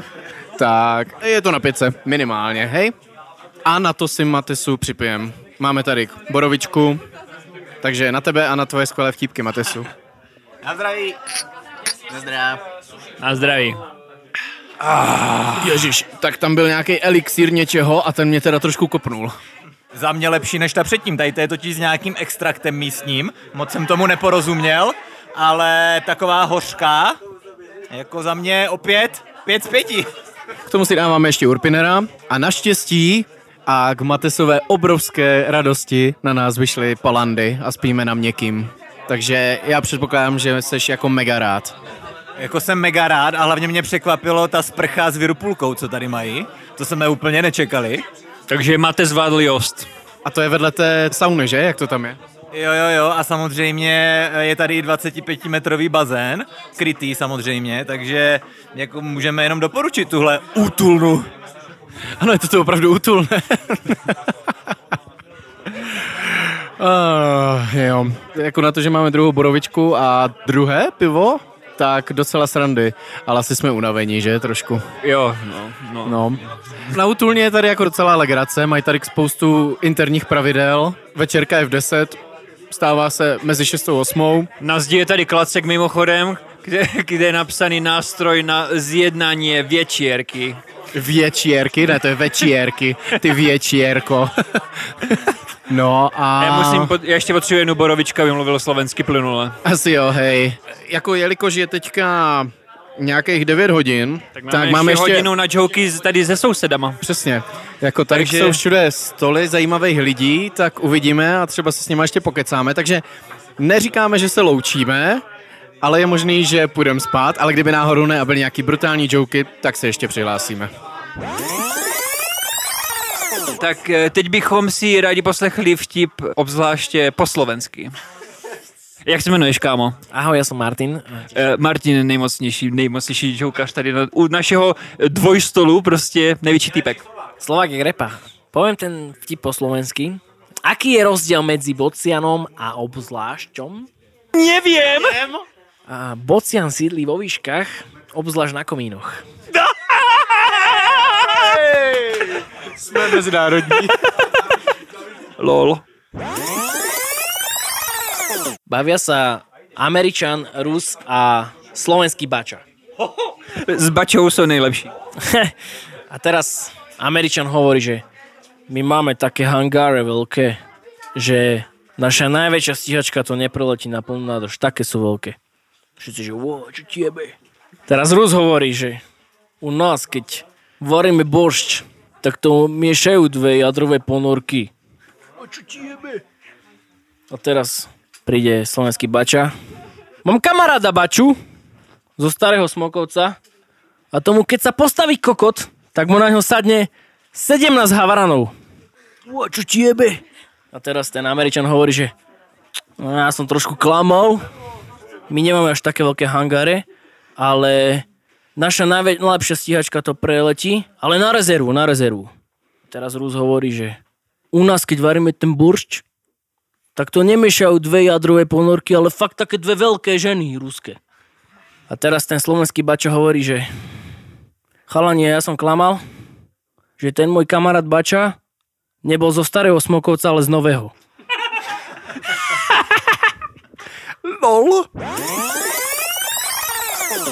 Tak je to na pice, minimálně, hej? A na to si Matesu připijem. Máme tady borovičku, takže na tebe a na tvoje skvělé vtípky, Matesu. Na zdraví. Na zdrav. Na zdraví. Ježíš, tak tam byl nějaký elixír něčeho a ten mě teda trošku kopnul. Za mě lepší než ta předtím, tady to je totiž s nějakým extraktem místním, moc jsem tomu neporozuměl, ale taková hořká, jako za mě opět pět z pěti. K tomu si dáváme ještě Urpinera a naštěstí a k Matesové obrovské radosti na nás vyšly palandy a spíme na měkkým. Takže já předpokládám, že jsi jako mega rád. Jako jsem mega rád a hlavně mě překvapilo ta sprcha s virupulkou, co tady mají. To jsme úplně nečekali. Takže máte zvládl Jost. A to je vedle té sauny, že? Jak to tam je? Jo, jo, jo, a samozřejmě je tady i 25-metrový bazén, krytý samozřejmě, takže jako můžeme jenom doporučit tuhle útulnu. Ano, je to tu opravdu útulné. uh, *laughs* jo, jako na to, že máme druhou borovičku a druhé pivo, tak docela srandy, ale asi jsme unavení, že, trošku. Jo, no, no. No. Na útulně je tady jako docela legrace, mají tady spoustu interních pravidel, večerka je v 10, stává se mezi 6 a 8. Na zdi je tady klacek mimochodem, kde, kde je napsaný nástroj na zjednání věčírky. Věčírky, ne, to je večírky, ty věčírko. *laughs* No a... Já, musím, pot- já ještě potřebuji jednu borovička, aby mluvil slovensky plynule. Asi jo, hej. Jako jelikož je teďka nějakých 9 hodin, Tak máme, tak ještě, máme ještě... hodinu na joky tady se sousedama. Přesně. Jako tady Takže- jsou všude stoly zajímavých lidí, tak uvidíme a třeba se s nimi ještě pokecáme. Takže neříkáme, že se loučíme, ale je možný, že půjdeme spát, ale kdyby náhodou ne a byly nějaký brutální joky, tak se ještě přihlásíme. Tak eh, teď bychom si rádi poslechli vtip obzvláště po slovensky. Jak se jmenuješ, kámo? Ahoj, ja som Martin. Eh, Martin, nejmocnější, nejmocnější jokař tady na, u našeho dvojstolu, prostě největší typek. Slovák je repa. Poviem ten vtip po slovensky. Aký je rozdiel medzi bocianom a obzvlášťom? Nevím! A bocian sídli vo výškach, obzvlášť na komínoch. Jsme mezinárodní. *laughs* Lol. Bavia sa Američan, Rus a slovenský bača. *laughs* S bačou jsou nejlepší. *laughs* a teraz Američan hovorí, že my máme také hangáre veľké, že naša najväčšia stíhačka to nepreletí na plnú nádrž. Také sú veľké. Všetci, že wow, čo ti jebe. Teraz Rus hovorí, že u nás, keď varíme boršč, tak to miešajú dve jadrové ponorky. A čo ti jebe? A teraz príde slovenský bača. Mám kamaráda baču zo starého Smokovca a tomu, keď sa postaví kokot, tak mu na ňo sadne 17 havaranov. O, čo ti jebe? A teraz ten Američan hovorí, že no, ja som trošku klamal, my nemáme až také veľké hangáre, ale naša najlepšia stíhačka to preletí, ale na rezervu, na rezervu. Teraz Rus hovorí, že u nás, keď varíme ten buršč, tak to nemiešajú dve jadrové ponorky, ale fakt také dve veľké ženy ruské. A teraz ten slovenský bača hovorí, že chalanie, ja som klamal, že ten môj kamarát bača nebol zo starého smokovca, ale z nového. *laughs* Lol.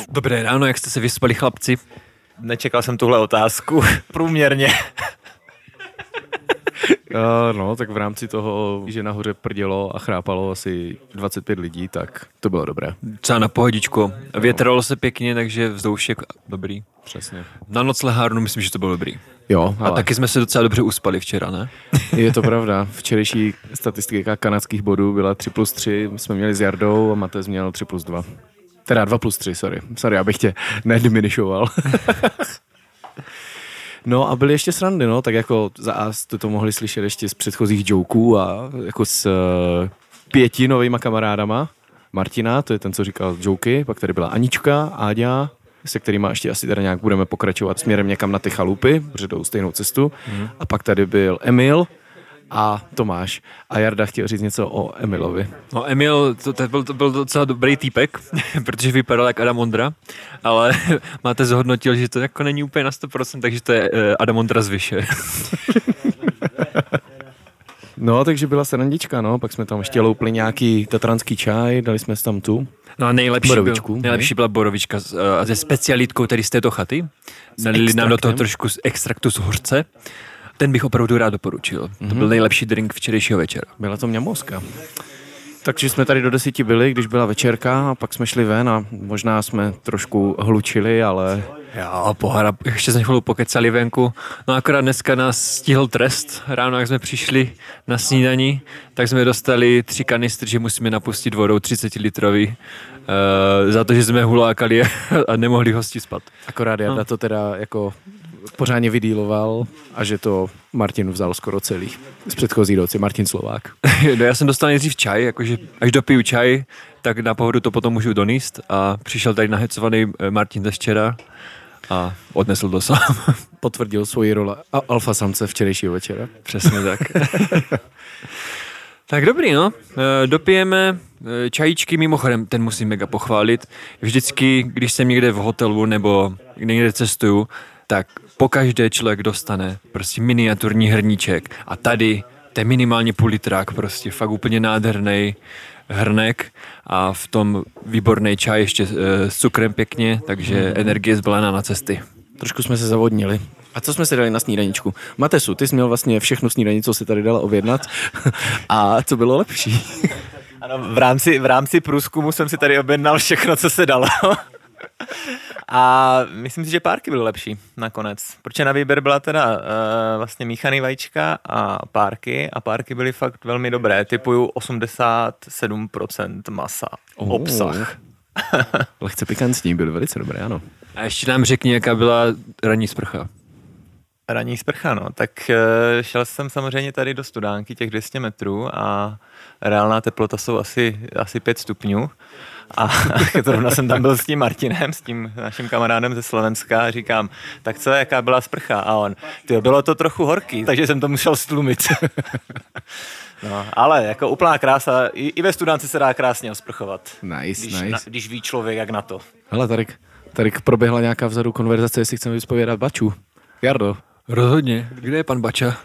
Dobré ráno, jak jste se vyspali, chlapci? Nečekal jsem tuhle otázku. *laughs* Průměrně. Uh, no, tak v rámci toho, že nahoře prdělo a chrápalo asi 25 lidí, tak to bylo dobré. Třeba na pohodičku. Větralo se pěkně, takže vzdušek dobrý. Přesně. Na noclehárnu myslím, že to bylo dobrý. Jo, A taky jsme se docela dobře uspali včera, ne? *laughs* Je to pravda. Včerejší statistika kanadských bodů byla 3 plus 3, jsme měli s Jardou a Matez měl 3 plus 2. Teda 2 plus 3, sorry. Sorry, abych tě *laughs* nediminišoval. *laughs* no a byly ještě srandy, no, tak jako za A jste to mohli slyšet ještě z předchozích joků a jako s uh, pěti novýma kamarádama. Martina, to je ten, co říkal joky, pak tady byla Anička, Áďa, se kterýma ještě asi teda nějak budeme pokračovat směrem někam na ty chalupy, protože jdou stejnou cestu. Mm. A pak tady byl Emil a Tomáš. A Jarda chtěl říct něco o Emilovi. No Emil, to, to, byl, to byl docela dobrý týpek, *laughs* protože vypadal jak Adam Ondra, ale *laughs* máte zhodnotil, že to jako není úplně na 100%, takže to je eh, Adam Ondra z Vyše. *laughs* No, takže byla srandička, no, pak jsme tam ještě loupli nějaký tatranský čaj, dali jsme si tam tu. No a nejlepší, Borovičku, byl, ne? nejlepší byla borovička s, uh, se specialitkou tady z této chaty. Nalili nám do toho trošku z extraktu z hořce. Ten bych opravdu rád doporučil. Mm-hmm. To byl nejlepší drink včerejšího večera. Byla to mňamovská. Takže jsme tady do desíti byli, když byla večerka a pak jsme šli ven a možná jsme trošku hlučili, ale Jo, pohara, ještě jsme chvíli pokecali venku. No akorát dneska nás stihl trest. Ráno, jak jsme přišli na snídani, tak jsme dostali tři kanistry, že musíme napustit vodou 30 litrový. Uh, za to, že jsme hulákali a nemohli hosti spat. akorát Jarda No. to teda jako pořádně vydíloval a že to Martin vzal skoro celý. Z předchozí noci, Martin Slovák. *laughs* no, já jsem dostal nejdřív čaj, jakože až dopiju čaj, tak na pohodu to potom můžu doníst a přišel tady nahecovaný eh, Martin ze včera a odnesl to sám. *laughs* Potvrdil svoji roli a- alfa samce včerejšího večera. Přesně tak. *laughs* tak dobrý, no. E, Dopijeme e, čajíčky, mimochodem, ten musím mega pochválit. Vždycky, když jsem někde v hotelu nebo někde cestuju, tak pokaždé člověk dostane prostě miniaturní hrníček a tady to je minimálně půl litrák, prostě fakt úplně nádherný hrnek a v tom výborný čaj ještě e, s cukrem pěkně, takže energie zbalená na cesty. Trošku jsme se zavodnili. A co jsme si dali na snídaničku? Matesu, ty jsi měl vlastně všechno snídaní, co si tady dala objednat. *laughs* A co bylo lepší? Ano, v rámci, v rámci průzkumu jsem si tady objednal všechno, co se dalo. *laughs* A myslím si, že párky byly lepší nakonec. Protože na výběr byla teda uh, vlastně míchaný vajíčka a párky a párky byly fakt velmi dobré. Typuju 87% masa. Oh. Obsah. *laughs* Lehce pikantní, byly velice dobré, ano. A ještě nám řekni, jaká byla ranní sprcha. Ranní sprcha, no. Tak eh, šel jsem samozřejmě tady do studánky těch 200 metrů a reálná teplota jsou asi, asi 5 stupňů. A *laughs* zrovna jsem tam byl s tím Martinem, s tím naším kamarádem ze Slovenska a říkám, tak co, jaká byla sprcha? A on, ty bylo to trochu horký, takže jsem to musel stlumit. *laughs* No, ale jako úplná krása, i, i ve studánce se dá krásně osprchovat. Nice, Když, nice. na, když ví člověk, jak na to. Hele, tady, tady proběhla nějaká vzadu konverzace, jestli chceme vyspovědat Baču. Jardo, Rozhodně. Kde je pan Bača?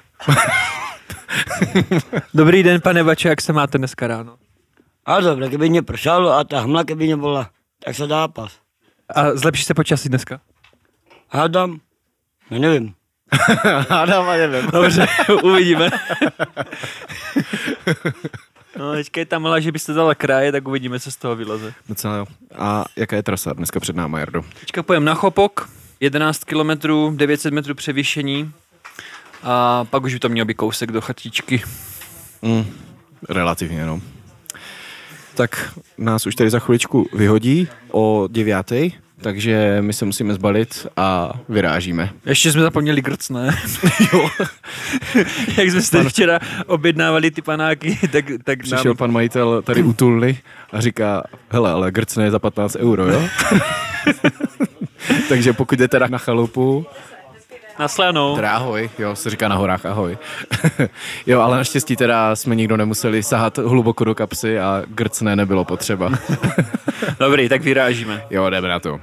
*laughs* Dobrý den, pane Bača, jak se máte dneska ráno? A dobre, keby nepršalo a ta hmla keby nebola, tak sa dá pas. A zlepší se počasí dneska? Hádam, no nevím. *laughs* Hádám a nevím. Dobře, *laughs* uvidíme. No, teďka je tam malá, že byste dala kraje, tak uvidíme, co z toho vyleze. Docela jo. A jaká je trasa dneska před náma, Jardo? Teďka pojem na Chopok, 11 km, 900 metrů převýšení a pak už by to měl být kousek do chatičky. Mm, relativně, no. Tak nás už tady za chviličku vyhodí o deviátej, takže my se musíme zbalit a vyrážíme. Ještě jsme zapomněli grcné. *laughs* jo. *laughs* Jak jsme si tady včera objednávali ty panáky, tak, tak Přišel nám... pan majitel tady u Tulny a říká, hele, ale grcne je za 15 euro, jo? *laughs* takže pokud jdete teda na chalupu, Na slanou. teda ahoj, jo, se říká na horách ahoj. *laughs* jo, ale naštěstí teda jsme nikdo nemuseli sahat hluboko do kapsy a grcne nebylo potřeba. *laughs* Dobrý, tak vyrážíme. jo, jdeme na to.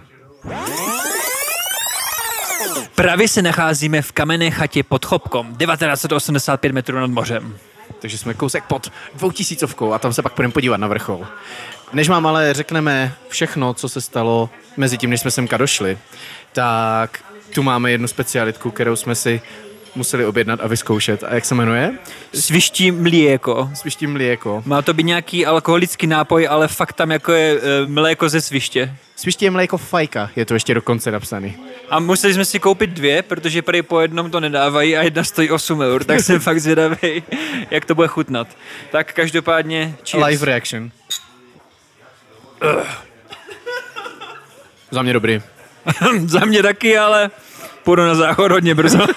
Právě se nacházíme v kamenné chatě pod Chopkom, 1985 metrů nad mořem. Takže jsme kousek pod dvoutisícovkou a tam se pak půjdeme podívat na vrchol. Než vám ale řekneme všechno, co se stalo mezi tím, než jsme semka došli, tak tu máme jednu specialitku, kterou jsme si museli objednat a vyzkoušet. A jak se jmenuje? Sviští mléko. Sviští mléko. Má to být nějaký alkoholický nápoj, ale fakt tam jako je e, mléko ze sviště. Sviští je mléko fajka, je to ještě dokonce napsaný. A museli jsme si koupit dvě, protože prý po jednom to nedávají a jedna stojí 8 eur, tak jsem *laughs* fakt zvědavý, jak to bude chutnat. Tak každopádně, cheers. Live reaction. Za mě dobrý. *laughs* Za mě taky, ale půjdu na záchod hodně brzo. *laughs*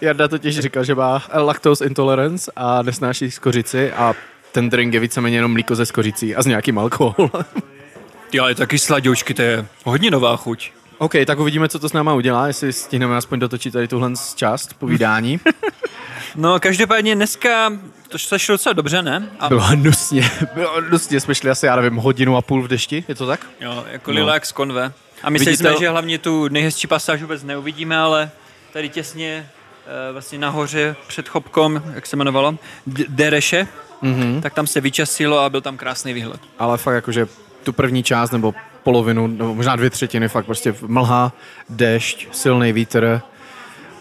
Jarda totiž říkal, že má lactose intolerance a nesnáší skořici a ten drink je víceméně jenom mlíko ze skořicí a s nějakým alkoholem. *laughs* Ty ale taky sladoučky, to je hodně nová chuť. OK, tak uvidíme, co to s náma udělá, jestli stihneme aspoň dotočit tady tuhle část povídání. No, každopádně dneska to se šlo docela dobře, ne? A Bylo hnusně, bylo hnusně, jsme šli asi, já nevím, hodinu a půl v dešti, je to tak? jo, jako no. Lilac z konve. A mysleli Vidíte- jsme, že hlavně tu nejhezčí pasáž vůbec neuvidíme, ale tady těsně eh, vlastně nahoře před chopkom, jak se jmenovalo, D- Dereše, mm-hmm. tak tam se vyčasilo a byl tam krásný výhled. Ale fakt jakože tu první část nebo polovinu, nebo možná dvě třetiny, fakt prostě mlha, dešť, silný vítr.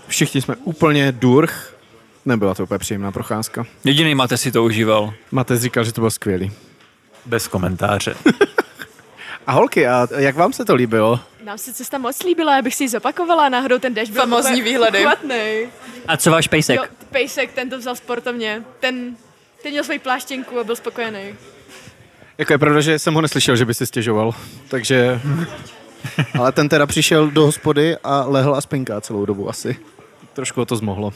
Všichni jsme úplně durch. Nebyla to úplně příjemná procházka. Jediný Mate si to užíval. Matez říkal, že to bylo skvělý. Bez komentáře. *laughs* A holky, a jak vám se to líbilo? Nám se cesta moc líbila, já bych si ji zopakovala, náhodou ten dešť byl Famózní úplně výhledy. Chvatnej. A co váš pejsek? Jo, pejsek, ten to vzal sportovně. Ten, ten měl svoji pláštěnku a byl spokojený. Jako je pravda, že jsem ho neslyšel, že by si stěžoval, takže... *laughs* Ale ten teda přišel do hospody a lehl a spinká celou dobu asi. Trošku ho to zmohlo.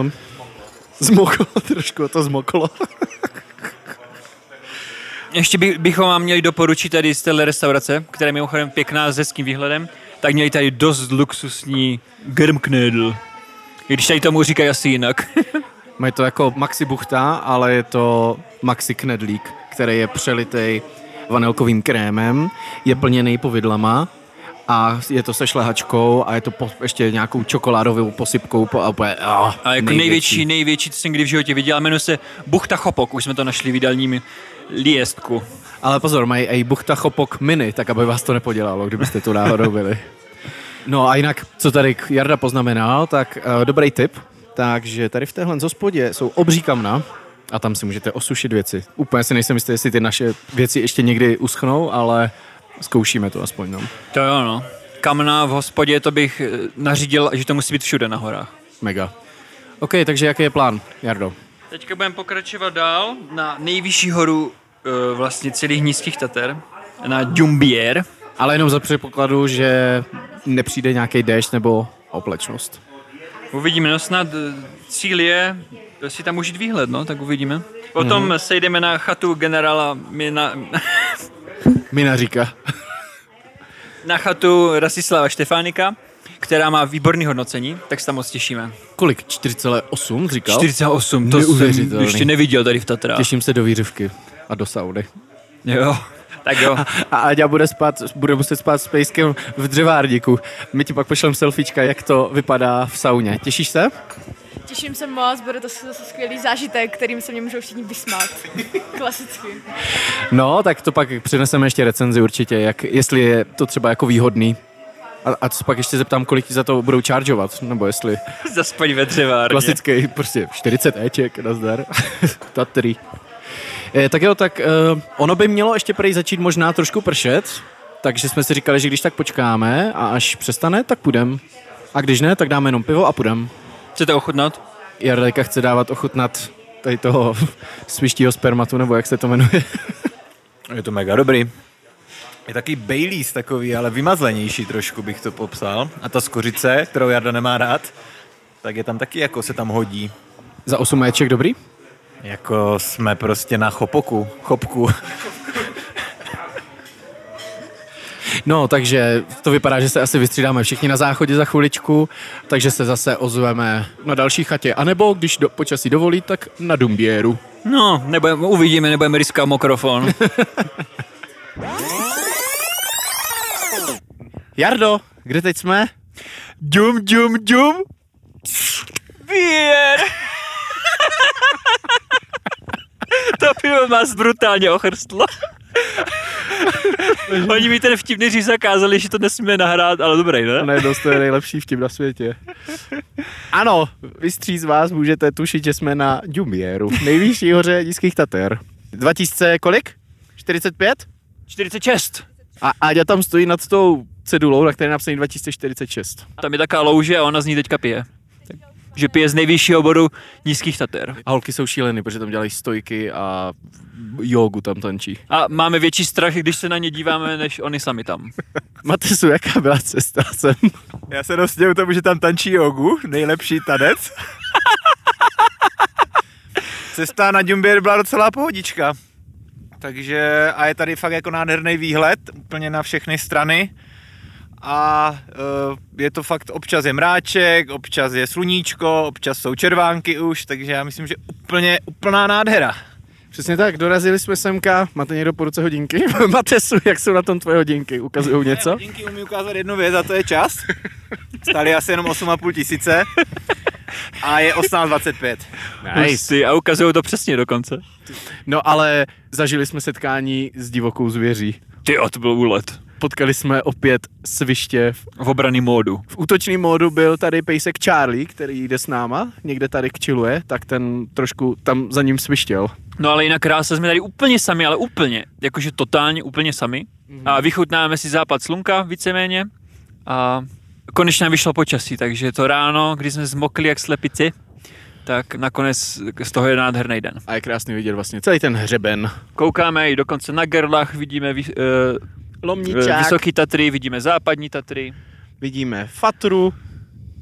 Um, zmoklo, *laughs* trošku to zmoklo. Ještě by, bychom vám měli doporučit tady z téhle restaurace, která je mimochodem pěkná s hezkým výhledem, tak měli tady dost luxusní Germknödel. I když tady tomu říkají asi jinak. *laughs* Mají to jako maxi buchta, ale je to maxi knedlík, který je přelitej vanilkovým krémem, je plněný povidlama a je to se šlehačkou a je to po, ještě nějakou čokoládovou posypkou po, a, úplně, oh, A jako největší, největší, co jsem kdy v životě viděl, jmenuje se Buchta Chopok, už jsme to našli v jídelním lístku. Ale pozor, mají i buchta chopok mini, tak aby vás to nepodělalo, kdybyste tu náhodou byli. No a jinak, co tady Jarda poznamenal, tak uh, dobrý tip. Takže tady v téhle hospodě jsou obří kamna a tam si můžete osušit věci. Úplně si nejsem jistý, jestli ty naše věci ještě někdy uschnou, ale zkoušíme to aspoň. No. To jo, no. Kamna v hospodě, to bych eh, nařídil, že to musí být všude na horách. Mega. OK, takže jaký je plán, Jardo? Teďka budeme pokračovat dál na nejvyšší horu e, vlastně celých nízkých Tater, na Dumbier. Ale jenom za předpokladu, že nepřijde nějaký déšť nebo oblečnost. Uvidíme, no snad eh, cíl je si tam užít výhled, no, tak uvidíme. Potom mm. sejdeme na chatu generála Mina, *laughs* Mina říká. *laughs* na chatu Rasislava Štefánika, která má výborný hodnocení, tak se tam moc těšíme. Kolik? 4,8 říkal? 48, to jsem ještě neviděl tady v Tatrách. Těším se do výřivky a do sauny. Jo, tak jo. *laughs* A Aďa bude, spát, bude muset spát s pejskem v dřevárníku. My ti pak pošlem selfiečka, jak to vypadá v sauně. Těšíš se? Těším se moc, bude to zase skvělý zážitek, kterým se mě můžou všichni vysmát. *laughs* Klasicky. No, tak to pak přineseme ještě recenzi určitě, jak, jestli je to třeba jako výhodný. A, a co pak ještě zeptám, kolik ti za to budou chargeovat, nebo jestli *laughs* Zaspaň ve dřevárně. klasický, prostě 40 Eček, nazdar, *laughs* Tatry. Eh, tak jo, tak eh, ono by mělo ještě prej začít možná trošku pršet, takže jsme si říkali, že když tak počkáme a až přestane, tak půjdem. A když ne, tak dáme jenom pivo a půjdem. Chcete ochutnat? Jardajka chce dávat ochutnat tady toho *laughs* svištího spermatu, nebo jak se to jmenuje. *laughs* Je to mega dobrý. Je taky Baileys takový, ale vymazlenější trošku bych to popsal. A ta skořice, kterou Jarda nemá rád, tak je tam taky jako se tam hodí. Za 8 Eček dobrý? Jako jsme prostě na chopoku, chopku. No, takže to vypadá, že se asi vystřídáme všichni na záchodě za chviličku, takže se zase ozveme na další chatě. A nebo, když do, počasí dovolí, tak na Dumbieru. No, nebudeme, uvidíme, nebudeme riskat mikrofon. *laughs* Jardo, kde teď jsme? Dum, dum, dum. Bier. *laughs* to pivo nás brutálně ochrstlo. *laughs* Oni mi ten vtip nejdřív zakázali, že to nesmíme nahrát, ale dobrý, ne? najednou to je nejlepší vtip na světě. Ano, vy z vás můžete tušit, že jsme na Dumbieru, nejvyšší hoře nízkých Tater. 2000 kolik? 45? 46. A Áďa tam stojí nad tou cedulou, na které je napsaný 2046. Tam je taká louže a ona z ní teďka pije. Že pije z nejvyššího bodu nízkých Tater. A holky jsou šíleny, protože tam dělají stojky a jogu tam tančí. A máme větší strach, když se na ně díváme, než oni sami tam. *laughs* Matesu, jaká byla cesta sem? Já se dostěhu tomu, že tam tančí jogu, nejlepší tanec. cesta na Džumběr byla docela pohodička. Takže a je tady fakt jako nádherný výhled úplně na všechny strany. A uh, je to fakt, občas je mráček, občas je sluníčko, občas jsou červánky už, takže já myslím, že úplně, úplná nádhera. Přesně tak, dorazili jsme semka. Máte někdo po ruce hodinky? *laughs* Matesu, jak jsou na tom tvoje hodinky? Ukazují něco? Hodinky umí ukázat jednu věc a to je čas. Stali asi jenom 8,5 tisíce a je 18.25. Nice. Ty, a ukazují to přesně dokonce. No ale zažili jsme setkání s divokou zvěří. Ty, to byl úlet. Potkali jsme opět sviště. V, V obraný módu. v útočným módu byl tady pejsek Charlie, který jde s náma, někde tady kčiluje, tak ten trošku tam za ním svištěl. No ale jinak krása jsme tady úplně sami, ale úplně, jakože totálně úplně sami. A vychutnáme si západ slunka víceméně. A konečně nám vyšlo počasí, takže to ráno, když jsme zmokli jak slepici, tak nakonec z toho je nádherný den. A je krásný vidět vlastně celý ten hřeben. Koukáme i dokonce na Gerlach, vidíme uh, Lomničák, Vysoký Tatry, vidíme západní Tatry, vidíme Fatru,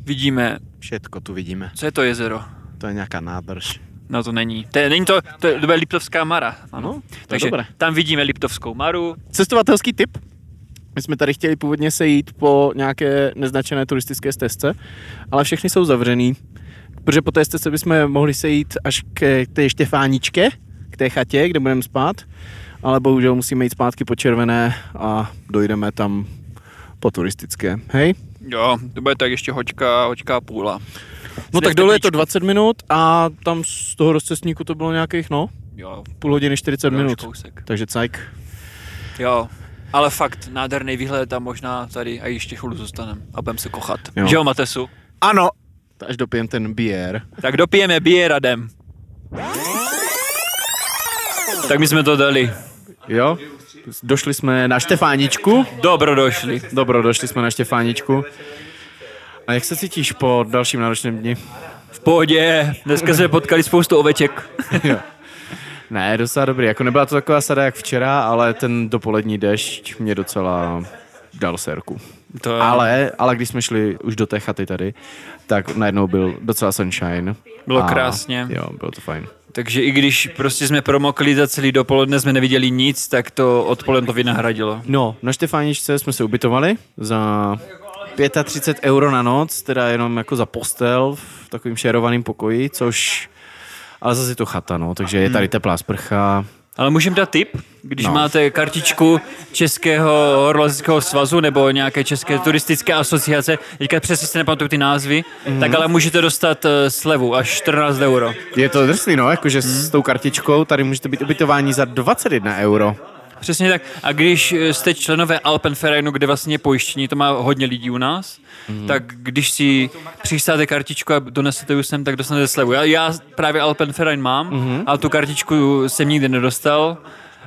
vidíme, všetko tu vidíme. co je to jezero? To je nějaká nádrž. No to není. To je, není to, to je, to je Liptovská Mara. Ano, to je Takže dobré. tam vidíme Liptovskou Maru. Cestovatelský tip. My jsme tady chtěli původně sejít po nějaké neznačené turistické stezce, ale všechny jsou zavřený. Protože po té stezce bychom mohli sejít až k té Štefáničke, k té chatě, kde budeme spát, ale bohužel musíme jít zpátky po červené a dojdeme tam po turistické. Hej? Jo, to bude tak ještě hoďka, hoďka a půla. No tak dole je to teplíčku. 20 minut a tam z toho rozcestníku to bylo nějakých, no, Jo, půl hodiny 40 další minut. kousek. Takže cajk. Jo, ale fakt nádherný výhled a možná tady a ještě chvíli zůstaneme a budeme se kochat. Jo. Jo. Že jo, Matesu? Ano, Až dopijem ten bier. Tak dopijeme bier a jdem. Tak my jsme to dali. Jo? Došli jsme na Štefáničku. Dobro došli. Dobro, došli jsme na Štěfáničku. A jak se cítíš po dalším náročném dni? V pohodě. Dneska jsme potkali spoustu oveček. Ne, docela dobrý. Jako nebyla to taková sada jak včera, ale ten dopolední dešť mě docela dal serku. To Ale, ale když jsme šli už do té chaty tady, tak najednou byl docela sunshine. Bylo A krásně. Jo, bylo to fajn. Takže i když prostě jsme promokli za celý dopoledne, jsme neviděli nic, tak to odpoledne to vynahradilo. No, na Štefáničce jsme se ubytovali za 35 euro na noc, teda jenom jako za postel v takovým šerovaným pokoji, což ale zase je to chata, no, takže je tady teplá sprcha. Ale můžeme dát tip, když No. máte kartičku Českého horolezského svazu nebo nějaké české turistické asociace, teďka přesně si nepamatuju ty názvy, Mhm. mm. tak ale můžete dostat eh, slevu až 14 euro. Je to drsný, no, jakože s tou kartičkou tady můžete být ubytování za 21 euro. Přesně tak. A když eh, jste členové Alpenvereinu, kde vlastně je pojištění, to má hodně lidí u nás, mm. tak když si přistáte kartičku a donesete ji sem, tak dostanete slevu. Já, já právě Alpenverein mám, mm. ale tu kartičku jsem nikdy nedostal.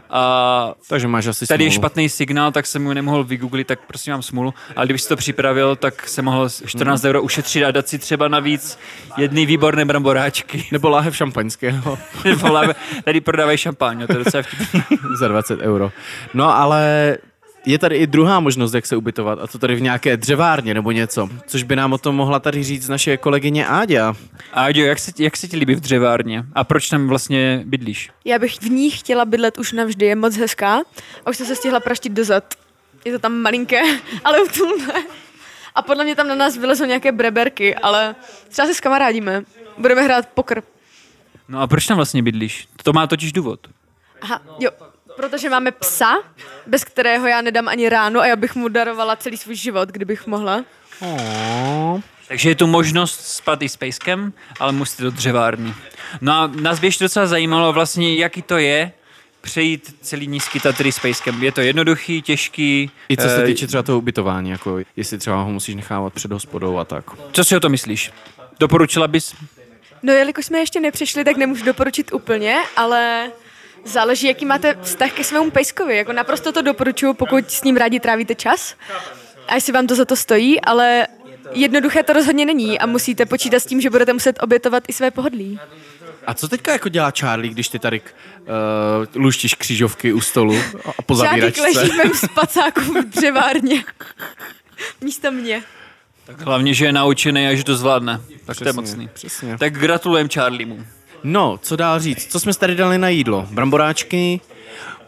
A Takže máš asi tady je špatný signál, tak jsem mu nemohl vygooglit, tak prostě mám smůlu. Ale kdybych si to připravil, tak jsem mohl 14 euro ušetřit a dát si třeba navíc jedny výborné bramboráčky. *laughs* Nebo láhev šampaňského *laughs* Nebo láve- tady prodávají šampáň, to je docela vtipný. *laughs* za 20 euro. No ale je tady i druhá možnost, jak se ubytovat, a to tady v nějaké dřevárně nebo něco, což by nám o tom mohla tady říct naše kolegyně Áďa. Jo, jak se, ti- jak se ti líbí v dřevárně? A proč tam vlastně bydlíš? Já bych v ní chtěla bydlet už navždy, je moc hezká. A už jsem se stihla praštit dozad. Je to tam malinké, *laughs* ale utulné. A podle mě tam na nás vylezou nějaké breberky, ale třeba se skamarádíme. Budeme hrát pokr. No a proč tam vlastně bydlíš? To má totiž důvod. Aha, jo. Protože máme psa, bez kterého já nedám ani ráno a já bych mu darovala celý svůj život, kdybych mohla. Takže je tu možnost spát i s pejskem, ale musíte do dřevárny. No a nás by ještě docela zajímalo vlastně, jaký to je přejít celý nízký Tatry s pejskem. Je to jednoduchý, těžký? I co se eh, týče třeba toho ubytování, jako jestli třeba ho musíš nechávat před hospodou a tak. Co si o to myslíš? Doporučila bys? No jelikož jsme ještě nepřišli, tak nemůžu doporučit úplně, ale záleží, jaký máte vztah ke svému pejskovi. Jako naprosto to doporučuji, pokud s ním rádi trávíte čas. A jestli vám to za to stojí, ale jednoduché to rozhodně není a musíte počítat s tím, že budete muset obětovat i své pohodlí. A co teďka jako dělá Charlie, když ty tady uh, luštíš křížovky u stolu a po zavíračce? leží *laughs* v mém spacáku v dřevárně. Místo mě. Tak hlavně, že je naučený a že to zvládne. Tak to je Přesně, mocný. přesně. Tak gratulujem Charliemu. No, co dál říct? Co jsme tady dali na jídlo? Bramboráčky,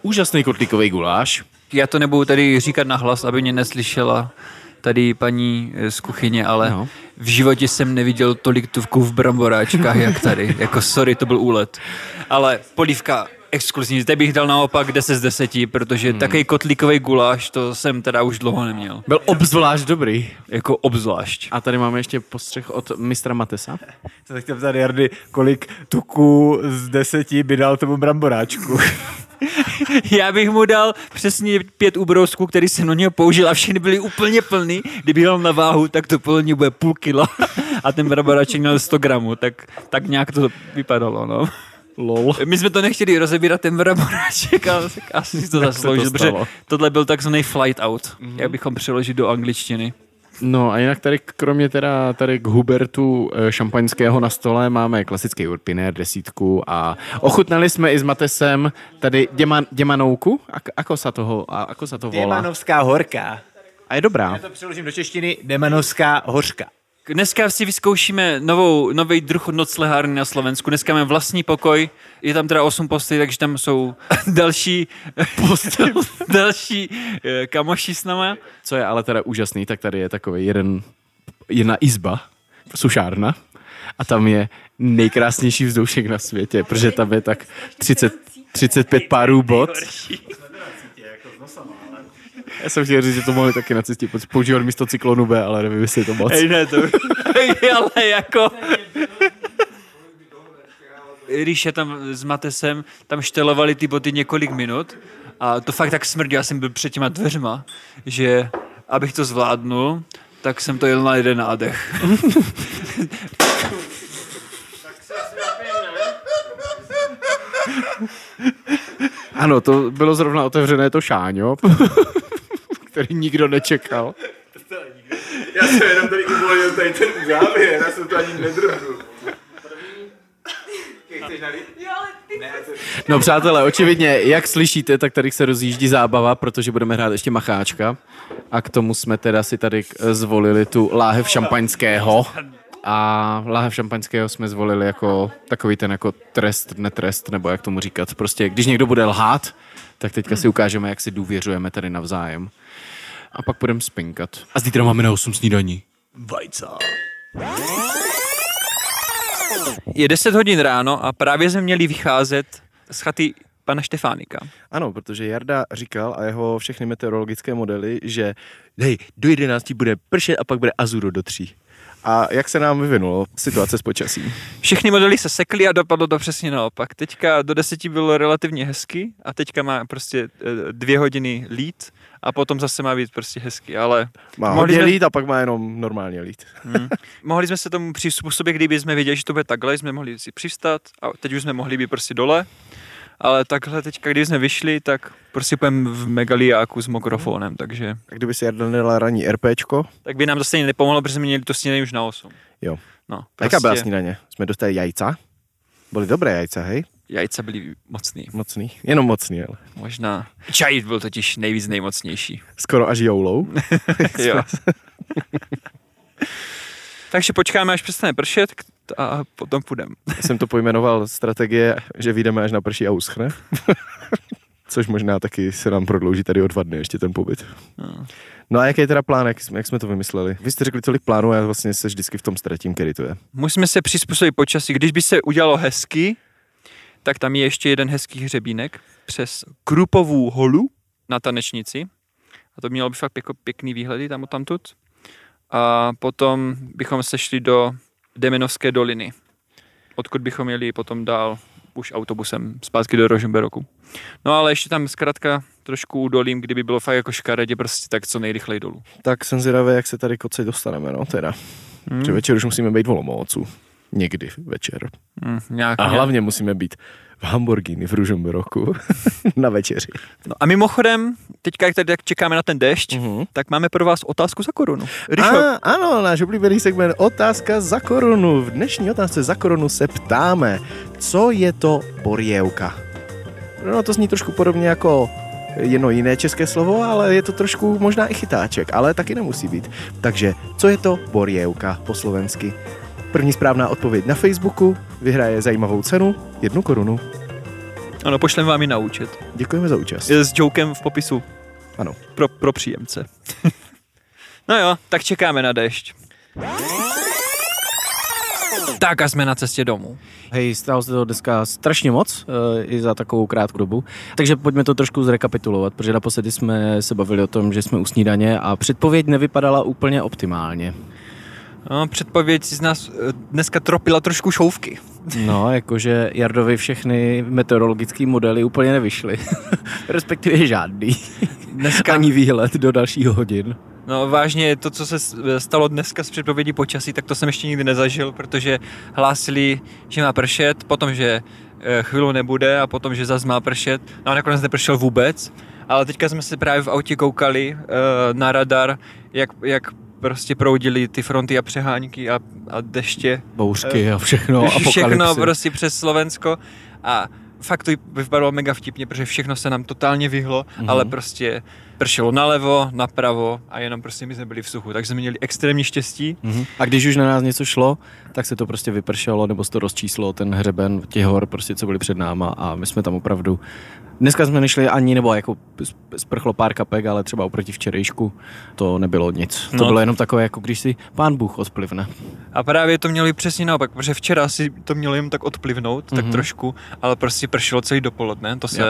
úžasný kotlíkový guláš. Já to nebudu tady říkat na hlas, aby mě neslyšela tady paní eh, z kuchyně, ale no. v životě jsem neviděl tolik tuvků v bramboráčkách, jak tady. *laughs* Jako sorry, to byl úlet. Ale polívka exkluzivní. Zde bych dal naopak 10 z 10, protože hmm. takový kotlíkový guláš, to jsem teda už dlouho neměl. Byl obzvlášť dobrý. Jako obzvlášť. A tady máme ještě postřeh od mistra Matesa. Se *laughs* tak chtěl ptát Jardy, kolik tuků z deseti by dal tomu bramboráčku. *laughs* Já bych mu dal přesně pět ubrousků, který jsem na něho použil a všechny byly úplně plný. Kdyby jel na váhu, tak to podle něj bude půl kila *laughs* a ten bramboráček měl 100 gramů, tak, tak nějak to vypadalo, no. Lol. My jsme to nechtěli rozebírat ten bramboráček, ale tak asi si to se to zasloužil, protože tohle byl takzvaný flight out, mm-hmm. jak bychom přeložit do angličtiny. No a jinak tady kromě teda tady k Hubertu eh, šampaňského na stole máme klasický Urpiner desítku a ochutnali jsme i s Matesem tady děman, děmanouku. A, ako sa toho, a, ako sa to volá? Demanovská horká. A je dobrá. Já to přeložím do češtiny. Demanovská hořka. Dneska si vyzkoušíme novou, nový druh noclehárny na Slovensku. Dneska máme vlastní pokoj, je tam teda 8 postelí, takže tam jsou *laughs* další, postel, *laughs* další eh, kamoši s náma. Co je ale teda úžasný, tak tady je takový jeden, jedna izba, sušárna, a tam je nejkrásnější vzdušek na světě, protože tam je tak 30, 35 párů bot. Já jsem chtěl říct, že to mohli taky nacisti používat místo cyklonu B, ale nevím, jestli je to moc. Hej, ne, to... ale jako... Ríše tam s Matesem, tam štelovali ty boty několik minut a to fakt tak smrdí, já jsem byl před těma dveřma, že abych to zvládnul, tak jsem to jel na jeden nádech. Ano, to bylo zrovna otevřené to šáňo, *laughs* který nikdo nečekal. Já jsem jenom tady uvolnil tady ten závěr, já jsem to ani nedrhnul. No přátelé, očividně, jak slyšíte, tak tady se rozjíždí zábava, protože budeme hrát ještě macháčka. A k tomu jsme teda si tady zvolili tu láhev šampaňského. A láhev šampaňského jsme zvolili jako takový ten jako trest, netrest, nebo jak tomu říkat. Prostě, když někdo bude lhát, tak teďka si ukážeme, jak si důvěřujeme tady navzájem. A pak budeme spinkat. A zítra máme na 8 snídaní. Vajca. Je 10 hodin ráno a právě jsme měli vycházet z chaty pana Štefánika. Ano, protože Jarda říkal a jeho všechny meteorologické modely, že hej, do 11 bude pršet a pak bude azuro do 3. A jak se nám vyvinulo situace s počasím? Všechny modely se sekly a dopadlo to přesně naopak. Teďka do deseti bylo relativně hezky a teďka má prostě eh, dvě hodiny lít a potom zase má být prostě hezky, ale Má Mohli jsme- lít a pak má jenom normálně lít. *laughs* hm, mohli jsme se tomu přizpůsobit, kdyby jsme věděli, že to bude takhle, jsme mohli si přistat a teď už jsme mohli být prostě dole, ale takhle teďka, když jsme vyšli, tak prostě půjdeme v megaliáku s mikrofonem, takže A kdyby si Jarda nedala ranní RPčko, tak by nám to stejně nepomohlo, protože jsme měli to snídaní už na 8. Jo. No, prostě... jaká byla prostě snídaně? Jsme dostali jajca. Byly dobré jajca, hej? Jajca byly mocný. Mocný. Jenom mocný, ale. Možná. Čaj byl totiž nejvíc nejmocnější. Skoro až joulou. *laughs* *laughs* jo. *laughs* Takže počkáme, až přestane pršet a potom půjdeme. Jsem to pojmenoval strategie, že vyjdeme až na prší a uschne. Což možná taky se nám prodlouží tady o dva dny ještě ten pobyt. No a jaký je teda plán, jak jsme, jak jsme to vymysleli? Vy jste řekli tolik plánů a já vlastně se vždycky v tom ztratím, který to je. Musíme se přizpůsobit počasí. Když by se udělalo hezky, tak tam je ještě jeden hezký hřebínek přes Krupovou holu na tanečnici. A to mělo by fakt jako pěkný výhledy tam tamtud. A potom bychom se šli do Demenovské doliny, odkud bychom jeli potom dál už autobusem zpátky do Rožemberoku. No ale ještě tam zkrátka trošku udolím, kdyby bylo fakt jako škaredě, prostě tak co nejrychleji dolů. Tak jsem zvědavý, jak se tady koce dostaneme, no teda. Hmm. Že večer už musíme být v Olomoucu. Někdy večer. Hmm, nějak, A hlavně musíme být v Hamburgini v Ružomberoku *laughs* na večeři. No a mimochodem, teďka jak tady čekáme na ten déšť, Mhm. tak máme pro vás otázku za korunu. Ryšo, A, ano, náš oblíbený segment Otázka za korunu. V dnešní otázce za korunu se ptáme, co je to borjevka? No to zní trošku podobně jako jedno jiné české slovo, ale je to trošku možná i chytáček, ale taky nemusí být. Takže, co je to borjevka po slovensky? První správná odpověď na Facebooku vyhraje zajímavou cenu, jednu korunu. Ano, pošlem vám ji na účet. Děkujeme za účast. Je s jokem v popisu. Ano. Pro, pro příjemce. *laughs* no jo, tak čekáme na dešť. Tak a jsme na cestě domů. Hej, stalo se to dneska strašně moc, e, i za takovou krátkou dobu. Takže pojďme to trošku zrekapitulovat, protože naposledy jsme se bavili o tom, že jsme u snídaně a předpověď nevypadala úplně optimálně. No, předpověď z nás eh, dneska tropila trošku šouvky. No, jakože Jardovi všechny meteorologické modely úplně nevyšly. *laughs* Respektive žádný. Dneska ani výhled do dalšího hodin. No vážně, to, co se stalo dneska s předpovědí počasí, tak to jsem ještě nikdy nezažil, protože hlásili, že má pršet, potom, že eh, chvíli nebude a potom, že zase má pršet. No a nakonec nepršel vůbec. Ale teďka jsme se právě v autě koukali uh, na radar, jak, jak prostě proudili ty fronty a přehánky a, a deště. Bouřky a všechno, *laughs* Všechno apokalypsy. prostě přes Slovensko a fakt to vypadalo mega vtipně, protože všechno se nám totálně vyhlo, Mhm. mm-hmm. ale prostě pršelo nalevo, napravo a jenom prostě my jsme byli v suchu, takže jsme měli extrémní štěstí. Mhm. A když už na nás něco šlo, tak se to prostě vypršelo, nebo se to rozčíslo, ten hřeben těch hor, prostě, co byly před náma a my jsme tam opravdu Dneska jsme nešli ani, nebo jako sprchlo pár kapek, ale třeba oproti včerejšku to nebylo nic. To No. bylo jenom takové, jako když si pán Bůh odplivne. A právě to mělo být přesně naopak, protože včera si to mělo jen tak odplivnout, mm-hmm. tak Mhm. trošku, ale prostě pršelo celý dopoledne, to se Jo.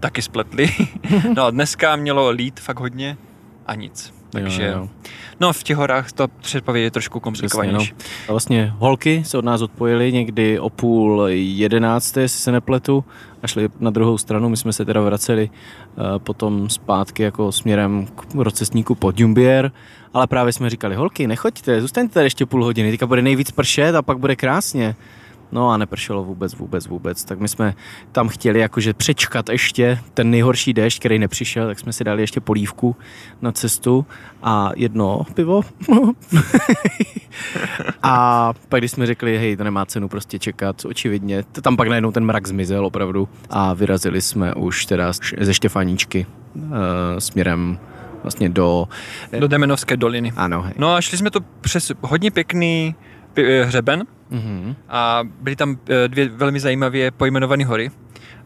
taky spletli. *laughs* no a dneska mělo lít fakt hodně a nic. Takže, Jo, jo. no v těch horách to předpověď je trošku komplikovanější. no. A vlastně holky se od nás odpojily někdy o půl jedenácté, jestli se nepletu, a šli na druhou stranu. My jsme se teda vraceli uh, potom zpátky jako směrem k rocestníku pod Jumbier, ale právě jsme říkali, holky, nechoďte, zůstaňte tady ještě půl hodiny, teďka bude nejvíc pršet a pak bude krásně. No a nepršelo vůbec, vůbec, vůbec. Tak my jsme tam chtěli jakože přečkat ještě ten nejhorší déšť, který nepřišel, tak jsme si dali ještě polívku na cestu a jedno pivo. *laughs* a pak když jsme řekli, hej, to nemá cenu prostě čekat, očividně, tam pak najednou ten mrak zmizel opravdu a vyrazili jsme už teda ze Štěfaníčky uh, směrem vlastně do... Do Demenovské doliny. Ano, hej. No a šli jsme to přes hodně pěkný eh, hřeben Mhm. a byly tam eh, dvě velmi zajímavě pojmenované hory.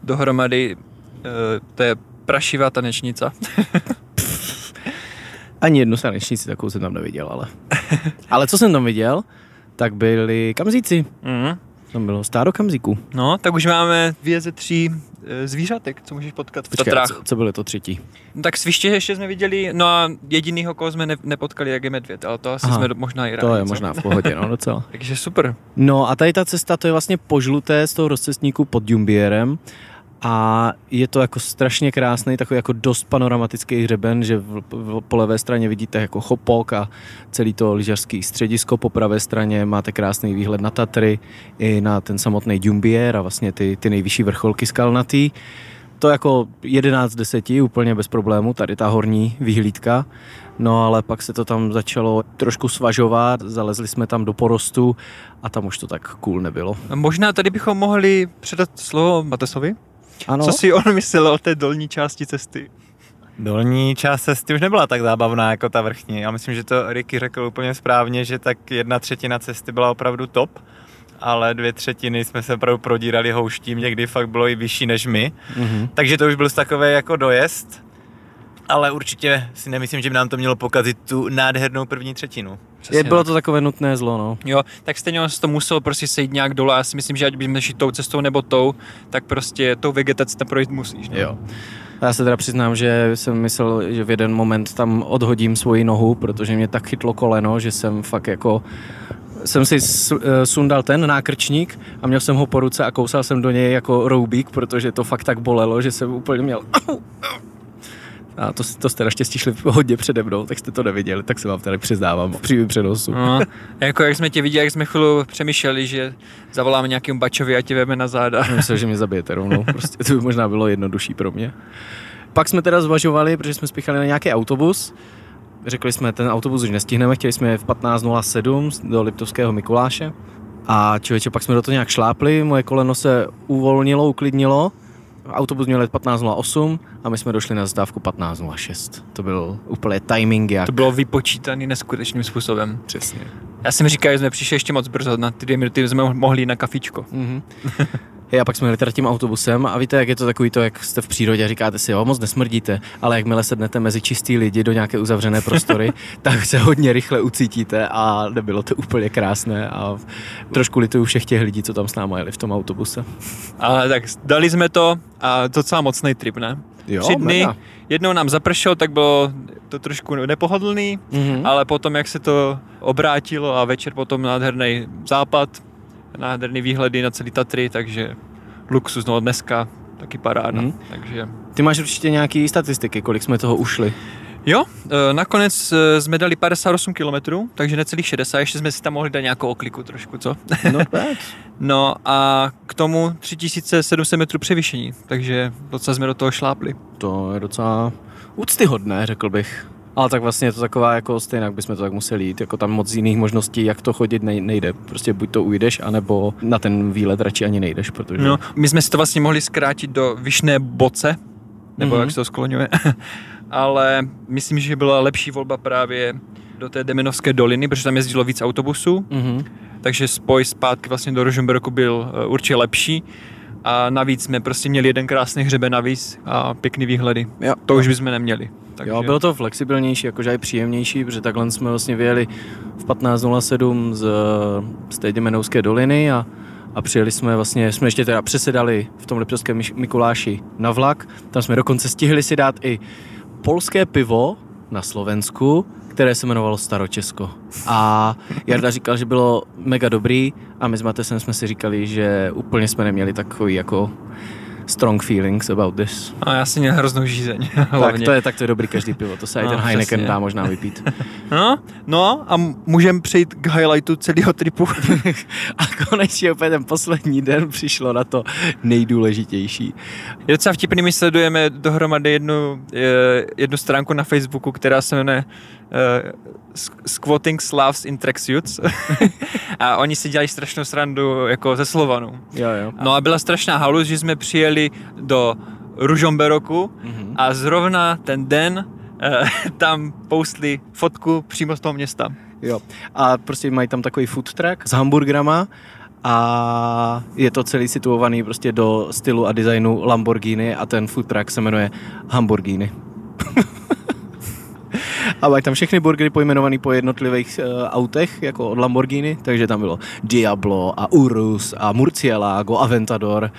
Dohromady eh, to je prašivá tanečnica. *laughs* Ani jednu sanečnici takovou jsem tam neviděl, ale... *laughs* ale co jsem tam viděl, tak byli kamzíci. Mhm. Tam bylo stádo kamzíků. No, tak už máme dvě ze tří eh, zvířatek, co můžeš potkat v Počkej, Tatrách. co, co bylo to třetí? No, tak sviště ještě jsme viděli, no a jedinýho, koho jsme ne, nepotkali, jak je medvěd, ale to asi Aha, jsme možná i rádi. To je co? možná v pohodě, no docela. *laughs* Takže super. No a tady ta cesta, to je vlastně požluté z toho rozcestníku pod Jumbierem a je to jako strašně krásný, takový jako dost panoramatický hřeben, že v, v, po levé straně vidíte jako chopok a celý to lyžařský středisko, po pravé straně máte krásný výhled na Tatry i na ten samotný Jumbier a vlastně ty, ty nejvyšší vrcholky skalnatý. To jako 11 z 10, úplně bez problému, tady ta horní vyhlídka. No ale pak se to tam začalo trošku svažovat, zalezli jsme tam do porostu a tam už to tak cool nebylo. Možná tady bychom mohli předat slovo Matesovi. Ano, Co si on myslel o té dolní části cesty? Dolní část cesty už nebyla tak zábavná jako ta vrchní. Já myslím, že to Ricky řekl úplně správně, že tak jedna třetina cesty byla opravdu top, ale dvě třetiny jsme se opravdu prodírali houštím, někdy fakt bylo i vyšší než my. Mhm. Takže to už byl takový jako dojezd, ale určitě si nemyslím, že by nám to mělo pokazit tu nádhernou první třetinu. Je, bylo to takové nutné zlo, no. Jo, tak stejně on se to musel prostě sejít nějak dole. Já si myslím, že ať bychom šli tou cestou nebo tou, tak prostě tou vegetací tam projít musíš. No. Jo. Já se teda přiznám, že jsem myslel, že v jeden moment tam odhodím svoji nohu, protože mě tak chytlo koleno, že jsem fakt jako jsem si eh, sundal ten nákrčník a měl jsem ho po ruce a kousal jsem do něj jako roubík, protože to fakt tak bolelo, že jsem úplně měl *coughs* a to, to jste naštěstí šli hodně přede mnou, tak jste to neviděli, tak se vám tady přiznávám v přímém přenosu. No, jako jak jsme tě viděli, jak jsme chvíli přemýšleli, že zavoláme nějakým bačovi a tě veme na záda. Myslel, že mě zabijete rovnou. *laughs* Prostě to by možná bylo jednodušší pro mě. Pak jsme teda zvažovali, protože jsme spěchali na nějaký autobus. Řekli jsme, ten autobus už nestihneme, chtěli jsme v 15.07 do Liptovského Mikuláše. A člověče, pak jsme do toho nějak šlápli, moje koleno se uvolnilo, uklidnilo. Autobus měl jet 15.08 a my jsme došli na zastávku 15.06. To byl úplně timing jak. To bylo vypočítaný neskutečným způsobem. Přesně. Já jsem říkal, že jsme přišli ještě moc brzo, na ty dvě minuty jsme mohli jít na kafičko. Mhm. *laughs* Hej, a pak jsme jeli teda tím autobusem a víte, jak je to takový to, jak jste v přírodě a říkáte si, jo, moc nesmrdíte, ale jakmile sednete mezi čistý lidi do nějaké uzavřené prostory, *laughs* tak se hodně rychle ucítíte a nebylo to úplně krásné a trošku lituju všech těch lidí, co tam s náma jeli v tom autobuse. Ale tak dali jsme to a docela mocný trip, ne? Jo, Tři dny, mega. jednou nám zapršelo, tak bylo to trošku nepohodlný, Mhm. ale potom, jak se to obrátilo a večer potom nádherný západ, nádherný výhledy na celý Tatry, takže luxus, no dneska taky paráda. Mhm. Takže Ty máš určitě nějaký statistiky, kolik jsme toho ušli. jo, e, nakonec e, jsme dali 58 km, takže necelých 60, ještě jsme si tam mohli dát nějakou okliku trošku, co? No *laughs* tak. No a k tomu 3700 metrů převyšení, takže docela jsme do toho šlápli. To je docela úctyhodné, řekl bych. Ale tak vlastně je to taková, jako stejně bychom to tak museli jít, jako tam moc jiných možností, jak to chodit nej- nejde. Prostě buď to ujdeš, anebo na ten výlet radši ani nejdeš, protože... No, my jsme si to vlastně mohli zkrátit do Vyšné Boce, nebo Mhm. jak se to skloňuje, *laughs* ale myslím, že byla lepší volba právě do té Demenovské doliny, protože tam jezdilo víc autobusů, Mhm. takže spoj zpátky vlastně do Rožemberku byl eh, určitě lepší a navíc jsme prostě měli jeden krásný hřeben navíc a pěkný výhledy. Jo. To už bychom neměli. Takže... Jo, bylo to flexibilnější, jakože i příjemnější, protože takhle jsme vlastně vyjeli v 15.07 z, z té Děmenovské doliny a, a přijeli jsme vlastně, jsme ještě teda přesedali v tom Liptovském Mikuláši na vlak, tam jsme dokonce stihli si dát i polské pivo na Slovensku, které se jmenovalo Staročesko. A Jarda říkal, že bylo mega dobrý a my s Matesem jsme si říkali, že úplně jsme neměli takový jako strong feelings about this. A já si měl hroznou žízeň. *laughs* Tak to je, tak to je dobrý každý pivo, to se i No, ten Heineken přesně. dá možná vypít. *laughs* No, no a můžeme přejít k highlightu celého tripu. *laughs* A konečně opět ten poslední den přišlo na to nejdůležitější. Je docela vtipný, my sledujeme dohromady jednu, eh, jednu stránku na Facebooku, která se jmenuje Squatting Slavs in Tracksuits *laughs* a oni si dělají strašnou srandu jako ze Slovanů. Jo, jo. No a byla strašná halus, že jsme přijeli do Ružomberoku Mhm. a zrovna ten den eh, *laughs* tam postli fotku přímo z toho města. jo. A prostě mají tam takový food truck s hamburgrama a je to celý situovaný prostě do stylu a designu Lamborghini a ten food truck se jmenuje Hamburgini. *laughs* A mají tam všechny burgery pojmenované po jednotlivých uh, autech, jako od Lamborghini, takže tam bylo Diablo a Urus a Murcielago, Aventador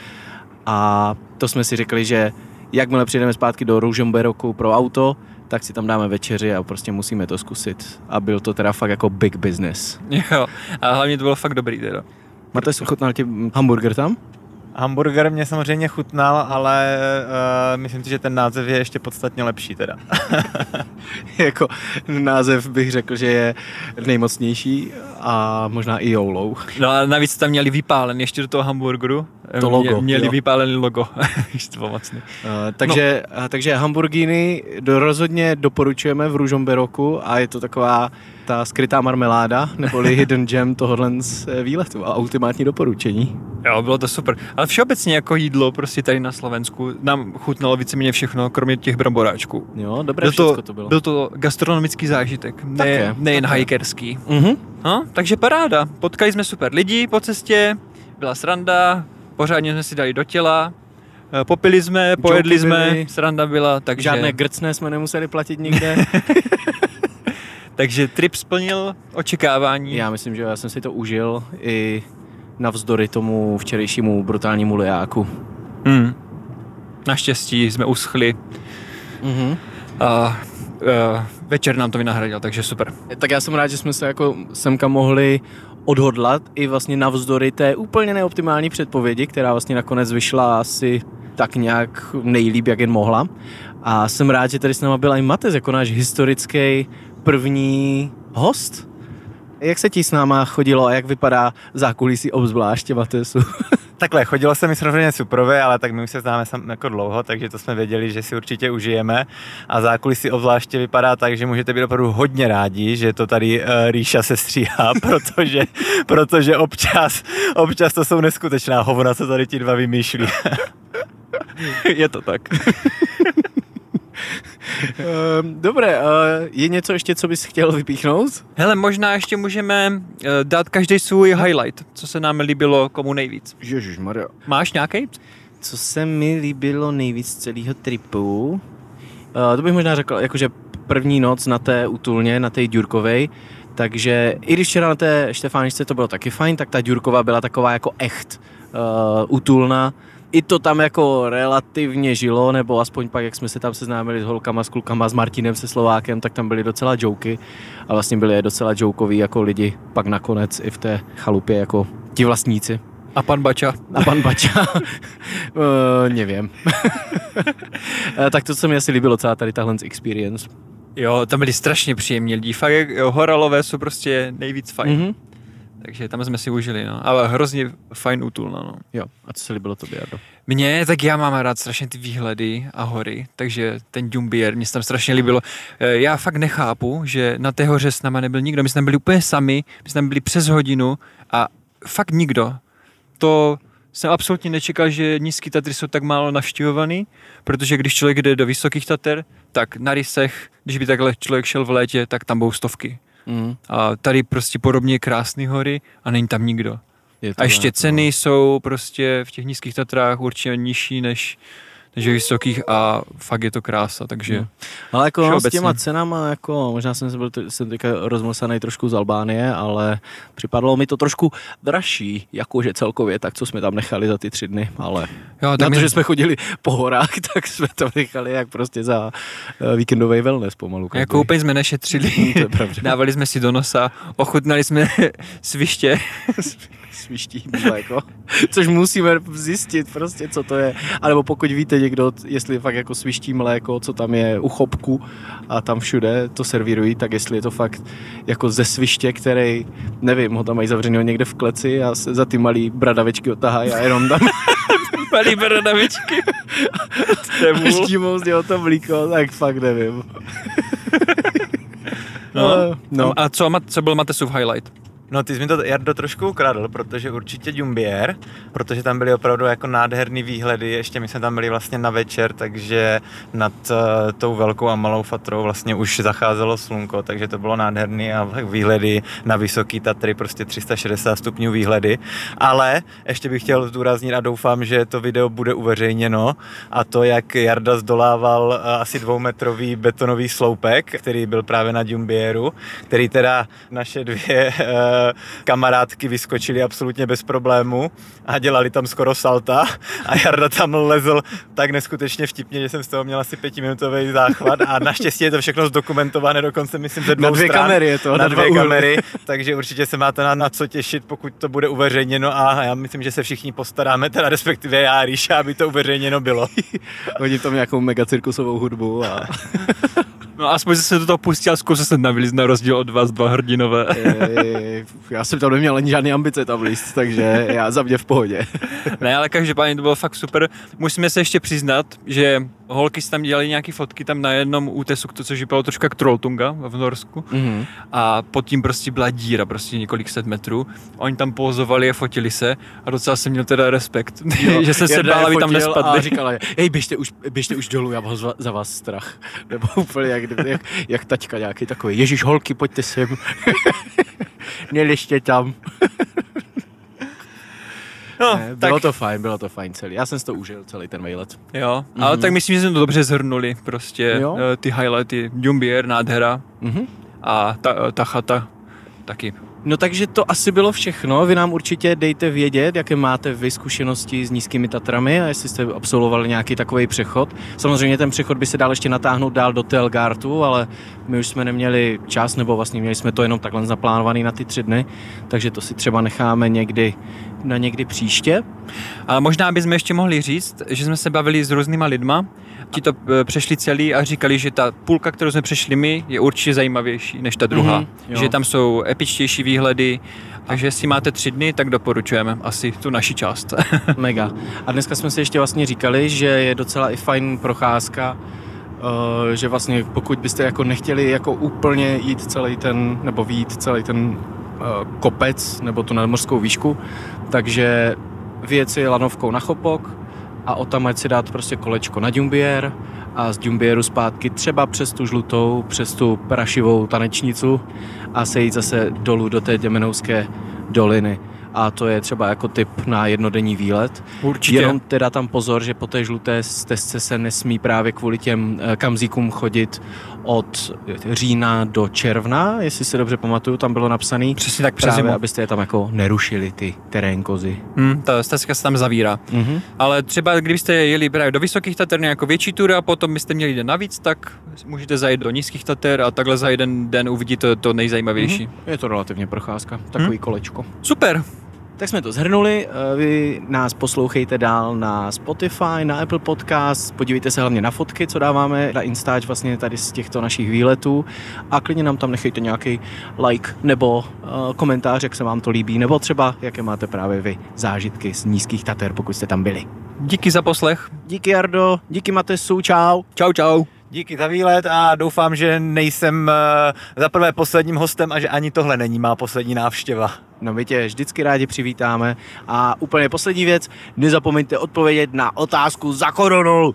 a to jsme si řekli, že jakmile přijdeme zpátky do Ružomberoku pro auto, tak si tam dáme večeři a prostě musíme to zkusit. A byl to teda fakt jako big business. Jo, a hlavně to bylo fakt dobrý teda. Máte chutnal ti hamburger tam? Hamburger mě samozřejmě chutnal, ale uh, myslím si, že ten název je ještě podstatně lepší teda. *laughs* jako název bych řekl, že je nejmocnější a možná i joulou. No a navíc tam měli vypálen ještě do toho hamburgeru. To logo, Mě, měli jo. vypálený logo. *laughs* Uh, takže, no. takže hamburgíny do, rozhodně doporučujeme v Ružomberoku a je to taková ta skrytá marmeláda, neboli hidden gem tohohle z eh, výletu a ultimátní doporučení. Jo, bylo to super. Ale všeobecně jako jídlo prostě tady na Slovensku nám chutnalo víceméně všechno, kromě těch bramboráčků. Jo, dobré Byl to, to bylo. byl to gastronomický zážitek, ne, je, nejen hikerský. Mhm. No, takže paráda. Potkali jsme super lidi po cestě, byla sranda, pořádně jsme si dali do těla, eh, popili jsme, pojedli jsme, sranda byla, takže, Žádné grcné jsme nemuseli platit nikde. *laughs* takže trip splnil očekávání. Já myslím, že já jsem si to užil i navzdory tomu včerejšímu brutálnímu lijáku. Hmm. Naštěstí jsme uschli Mhm. a uh, večer nám to vynahradil, takže super. Tak já jsem rád, že jsme se jako semka mohli odhodlat i vlastně navzdory té úplně neoptimální předpovědi, která vlastně nakonec vyšla asi tak nějak nejlíp, jak jen mohla. A jsem rád, že tady s náma byl i Matez jako náš historický první host. Jak se ti s náma chodilo a jak vypadá zákulisí obzvláště Matesu? *laughs* Takhle, chodilo se mi samozřejmě suprově, ale tak my už se známe sam jako dlouho, takže to jsme věděli, že si určitě užijeme. A zákulisí obzvláště vypadá tak, že můžete být opravdu hodně rádi, že to tady uh, Ríša se stříhá, *laughs* protože, protože občas, občas to jsou neskutečná hovna, co tady ti dva vymýšlí. *laughs* Je to tak. Ehm, Dobré, eh, je něco ještě, co bys chtěl vypíchnout? Hele, možná ještě můžeme uh, dát každý svůj highlight, co se nám líbilo komu nejvíc. Ježíš Maria. Máš nějaký? Co se mi líbilo nejvíc z celého tripu? Uh, to bych možná řekl, jakože první noc na té útulně, na té Ďurkovej, takže i když včera na té Štefáničce to bylo taky fajn, tak ta Ďurková byla taková jako echt uh, útulná. I to tam jako relativně žilo, nebo aspoň pak, jak jsme se tam seznámili s holkama, s klukama, s Martinem, se Slovákem, tak tam byly docela joky a vlastně byli docela jokoví jako lidi pak nakonec i v té chalupě jako ti vlastníci. A pan Bača. A pan Bača? uh, *laughs* nevím. *laughs* Eh, tak to se mi asi líbilo, celá tady tahle experience. Jo, tam byli strašně příjemní lidi. Fakt, jo, horalové jsou prostě nejvíc fajn. Mhm. Mm-hmm. Takže tam jsme si užili, no. Ale hrozně fajn útulna, no. Jo, a co se líbilo tobě, Jardo? Mně, tak já mám rád strašně ty výhledy a hory, takže ten Jumbier, mě se tam strašně líbilo. Eh, Já fakt nechápu, že na té hoře s náma nebyl nikdo, my jsme tam byli úplně sami, my jsme tam byli přes hodinu a fakt nikdo. To jsem absolutně nečekal, že nízký Tatry jsou tak málo navštěvovaný, protože když člověk jde do vysokých Tater, tak na rysech, když by takhle člověk šel v létě, tak tam budou stovky. Mm. A tady prostě podobně krásné hory a není tam nikdo. Je to A ještě tak, no. ceny jsou prostě v těch nízkých Tatrách určitě nižší než, než vysokých a fakt je to krása, takže Hmm. Ale jako no, s všeobecně. těma cenama, jako možná jsem, se byl, jsem teďka rozmlsaný trošku z Albánie, ale připadlo mi to trošku dražší, jakože celkově, tak co jsme tam nechali za ty tři dny, ale jo, na to, my, že jsme chodili po horách, *laughs* tak jsme to nechali jak prostě za uh, víkendový wellness pomalu. každý. jako úplně jsme nešetřili, *laughs* dávali jsme si do nosa, ochutnali jsme *laughs* sviště, sviští mléko, což musíme zjistit prostě, co to je. A nebo pokud víte někdo, jestli je fakt jako sviští mléko, co tam je u chopku a tam všude to servírují, tak jestli je to fakt jako ze sviště, který, nevím, ho tam mají zavřeného někde v kleci a se za ty malý bradavičky otahají a jenom tam *laughs* malý bradavičky. *laughs* Štímou z něho to mlíko, tak fakt nevím. No. no. A co, co byl Matesův highlight? No ty jsi mi to Jardo trošku ukradl, protože určitě Jumbier, protože tam byly opravdu jako nádherný výhledy, ještě my jsme tam byli vlastně na večer, takže nad uh, tou velkou a malou fatrou vlastně už zacházelo slunko, takže to bylo nádherný a výhledy na vysoký Tatry, prostě 360 stupňů výhledy, ale ještě bych chtěl zdůraznit a doufám, že to video bude uveřejněno a to, jak Jarda zdolával uh, asi dvoumetrový betonový sloupek, který byl právě na Jumbieru, který teda naše dvě uh, kamarádky vyskočily absolutně bez problému a dělali tam skoro salta a Jarda tam lezl tak neskutečně vtipně, že jsem z toho měl asi pětiminutový záchvat a naštěstí je to všechno zdokumentované dokonce myslím ze dvou Na dvě stran. kamery je to, na, na dvě úhly. kamery, takže určitě se máte na, na co těšit, pokud to bude uveřejněno a já myslím, že se všichni postaráme, teda respektive já a Ríša, aby to uveřejněno bylo. Hodí tam nějakou mega cirkusovou hudbu a *laughs* No aspoň se do toho pustil a zkusil se navíc na rozdíl od vás dva hrdinové. *laughs* Já jsem tam neměl ani žádný ambice tam líst, takže já za mě v pohodě. *laughs* Ne, ale každopádně to bylo fakt super. Musíme se ještě přiznat, že holky si tam dělali nějaké fotky tam na jednom útesu, to, což vypadalo trošku jak Trolltunga v Norsku. Mm-hmm. A pod tím prostě byla díra, prostě několik set metrů. Oni tam pozovali a fotili se a docela jsem měl teda respekt, *laughs* že jsem se bál, aby tam nespadli. A říkala, hej, běžte už, běžte už dolů, já mám za- za vás strach. Nebo úplně jak, jak, jak taťka nějaký takový, ježíš holky, pojďte sem. *laughs* Neliště tam. *laughs* No, Ne, tak bylo to fajn, bylo to fajn celý. Já jsem si to užil, celý ten vejlet. jo, ale tak myslím, že jsme to dobře zhrnuli, prostě Jo. eh, ty highlighty, Jumbier, nádhera Mhm. a ta, ta chata taky. No takže to asi bylo všechno. Vy nám určitě dejte vědět, jaké máte vy zkušenosti s nízkými Tatrami a jestli jste absolvovali nějaký takový přechod. Samozřejmě ten přechod by se dal ještě natáhnout dál do Telgartu, ale my už jsme neměli čas, nebo vlastně měli jsme to jenom takhle zaplánovaný na ty tři dny, takže to si třeba necháme někdy na někdy příště. A možná bychom ještě mohli říct, že jsme se bavili s různýma lidma, ti to eh, přešli celý a říkali, že ta půlka, kterou jsme přešli my, je určitě zajímavější než ta druhá. Mhm, jo. že tam jsou epičtější výhledy, takže jestli máte tři dny, tak doporučujeme asi tu naši část. *laughs* Mega. A dneska jsme si ještě vlastně říkali, že je docela i fajn procházka, eh, že vlastně pokud byste jako nechtěli jako úplně jít celý ten, nebo výjít celý ten eh, kopec, nebo tu nadmořskou výšku, takže si lanovkou na Chopok, a o tam ať si dát prostě kolečko na Dumbier a z Dumbieru zpátky třeba přes tu žlutou, přes tu prašivou tanečnicu a sejít zase dolů do té Děmenovské doliny a to je třeba jako tip na jednodenní výlet. Určitě. Jenom teda tam pozor, že po té žluté stezce se nesmí právě kvůli těm eh, kamzíkům chodit od října do června, jestli si dobře pamatuju, tam bylo napsaný. Přesně tak přes Právě, abyste je tam jako nerušili, ty terénkozy. Hmm, ta stezka se tam zavírá. Mhm. Ale třeba kdybyste jeli právě do Vysokých Tater jako větší tur a potom byste měli den navíc, tak můžete zajít do Nízkých Tater a takhle za jeden den uvidíte to nejzajímavější. Mhm. Je to relativně procházka, takový kolečko. Super. Tak jsme to zhrnuli, eh, vy nás poslouchejte dál na Spotify, na Apple Podcast, podívejte se hlavně na fotky, co dáváme na Instač vlastně tady z těchto našich výletů a klidně nám tam nechejte nějaký like nebo uh, komentář, jak se vám to líbí, nebo třeba jaké máte právě vy zážitky z nízkých Tater, pokud jste tam byli. Díky za poslech. Díky Jardo, díky Matesu, čau. Čau, čau. Díky za výlet a doufám, že nejsem eh, za prvé posledním hostem a že ani tohle není má poslední návštěva. No my tě vždycky rádi přivítáme a úplně poslední věc, nezapomeňte odpovědět na otázku za korunu.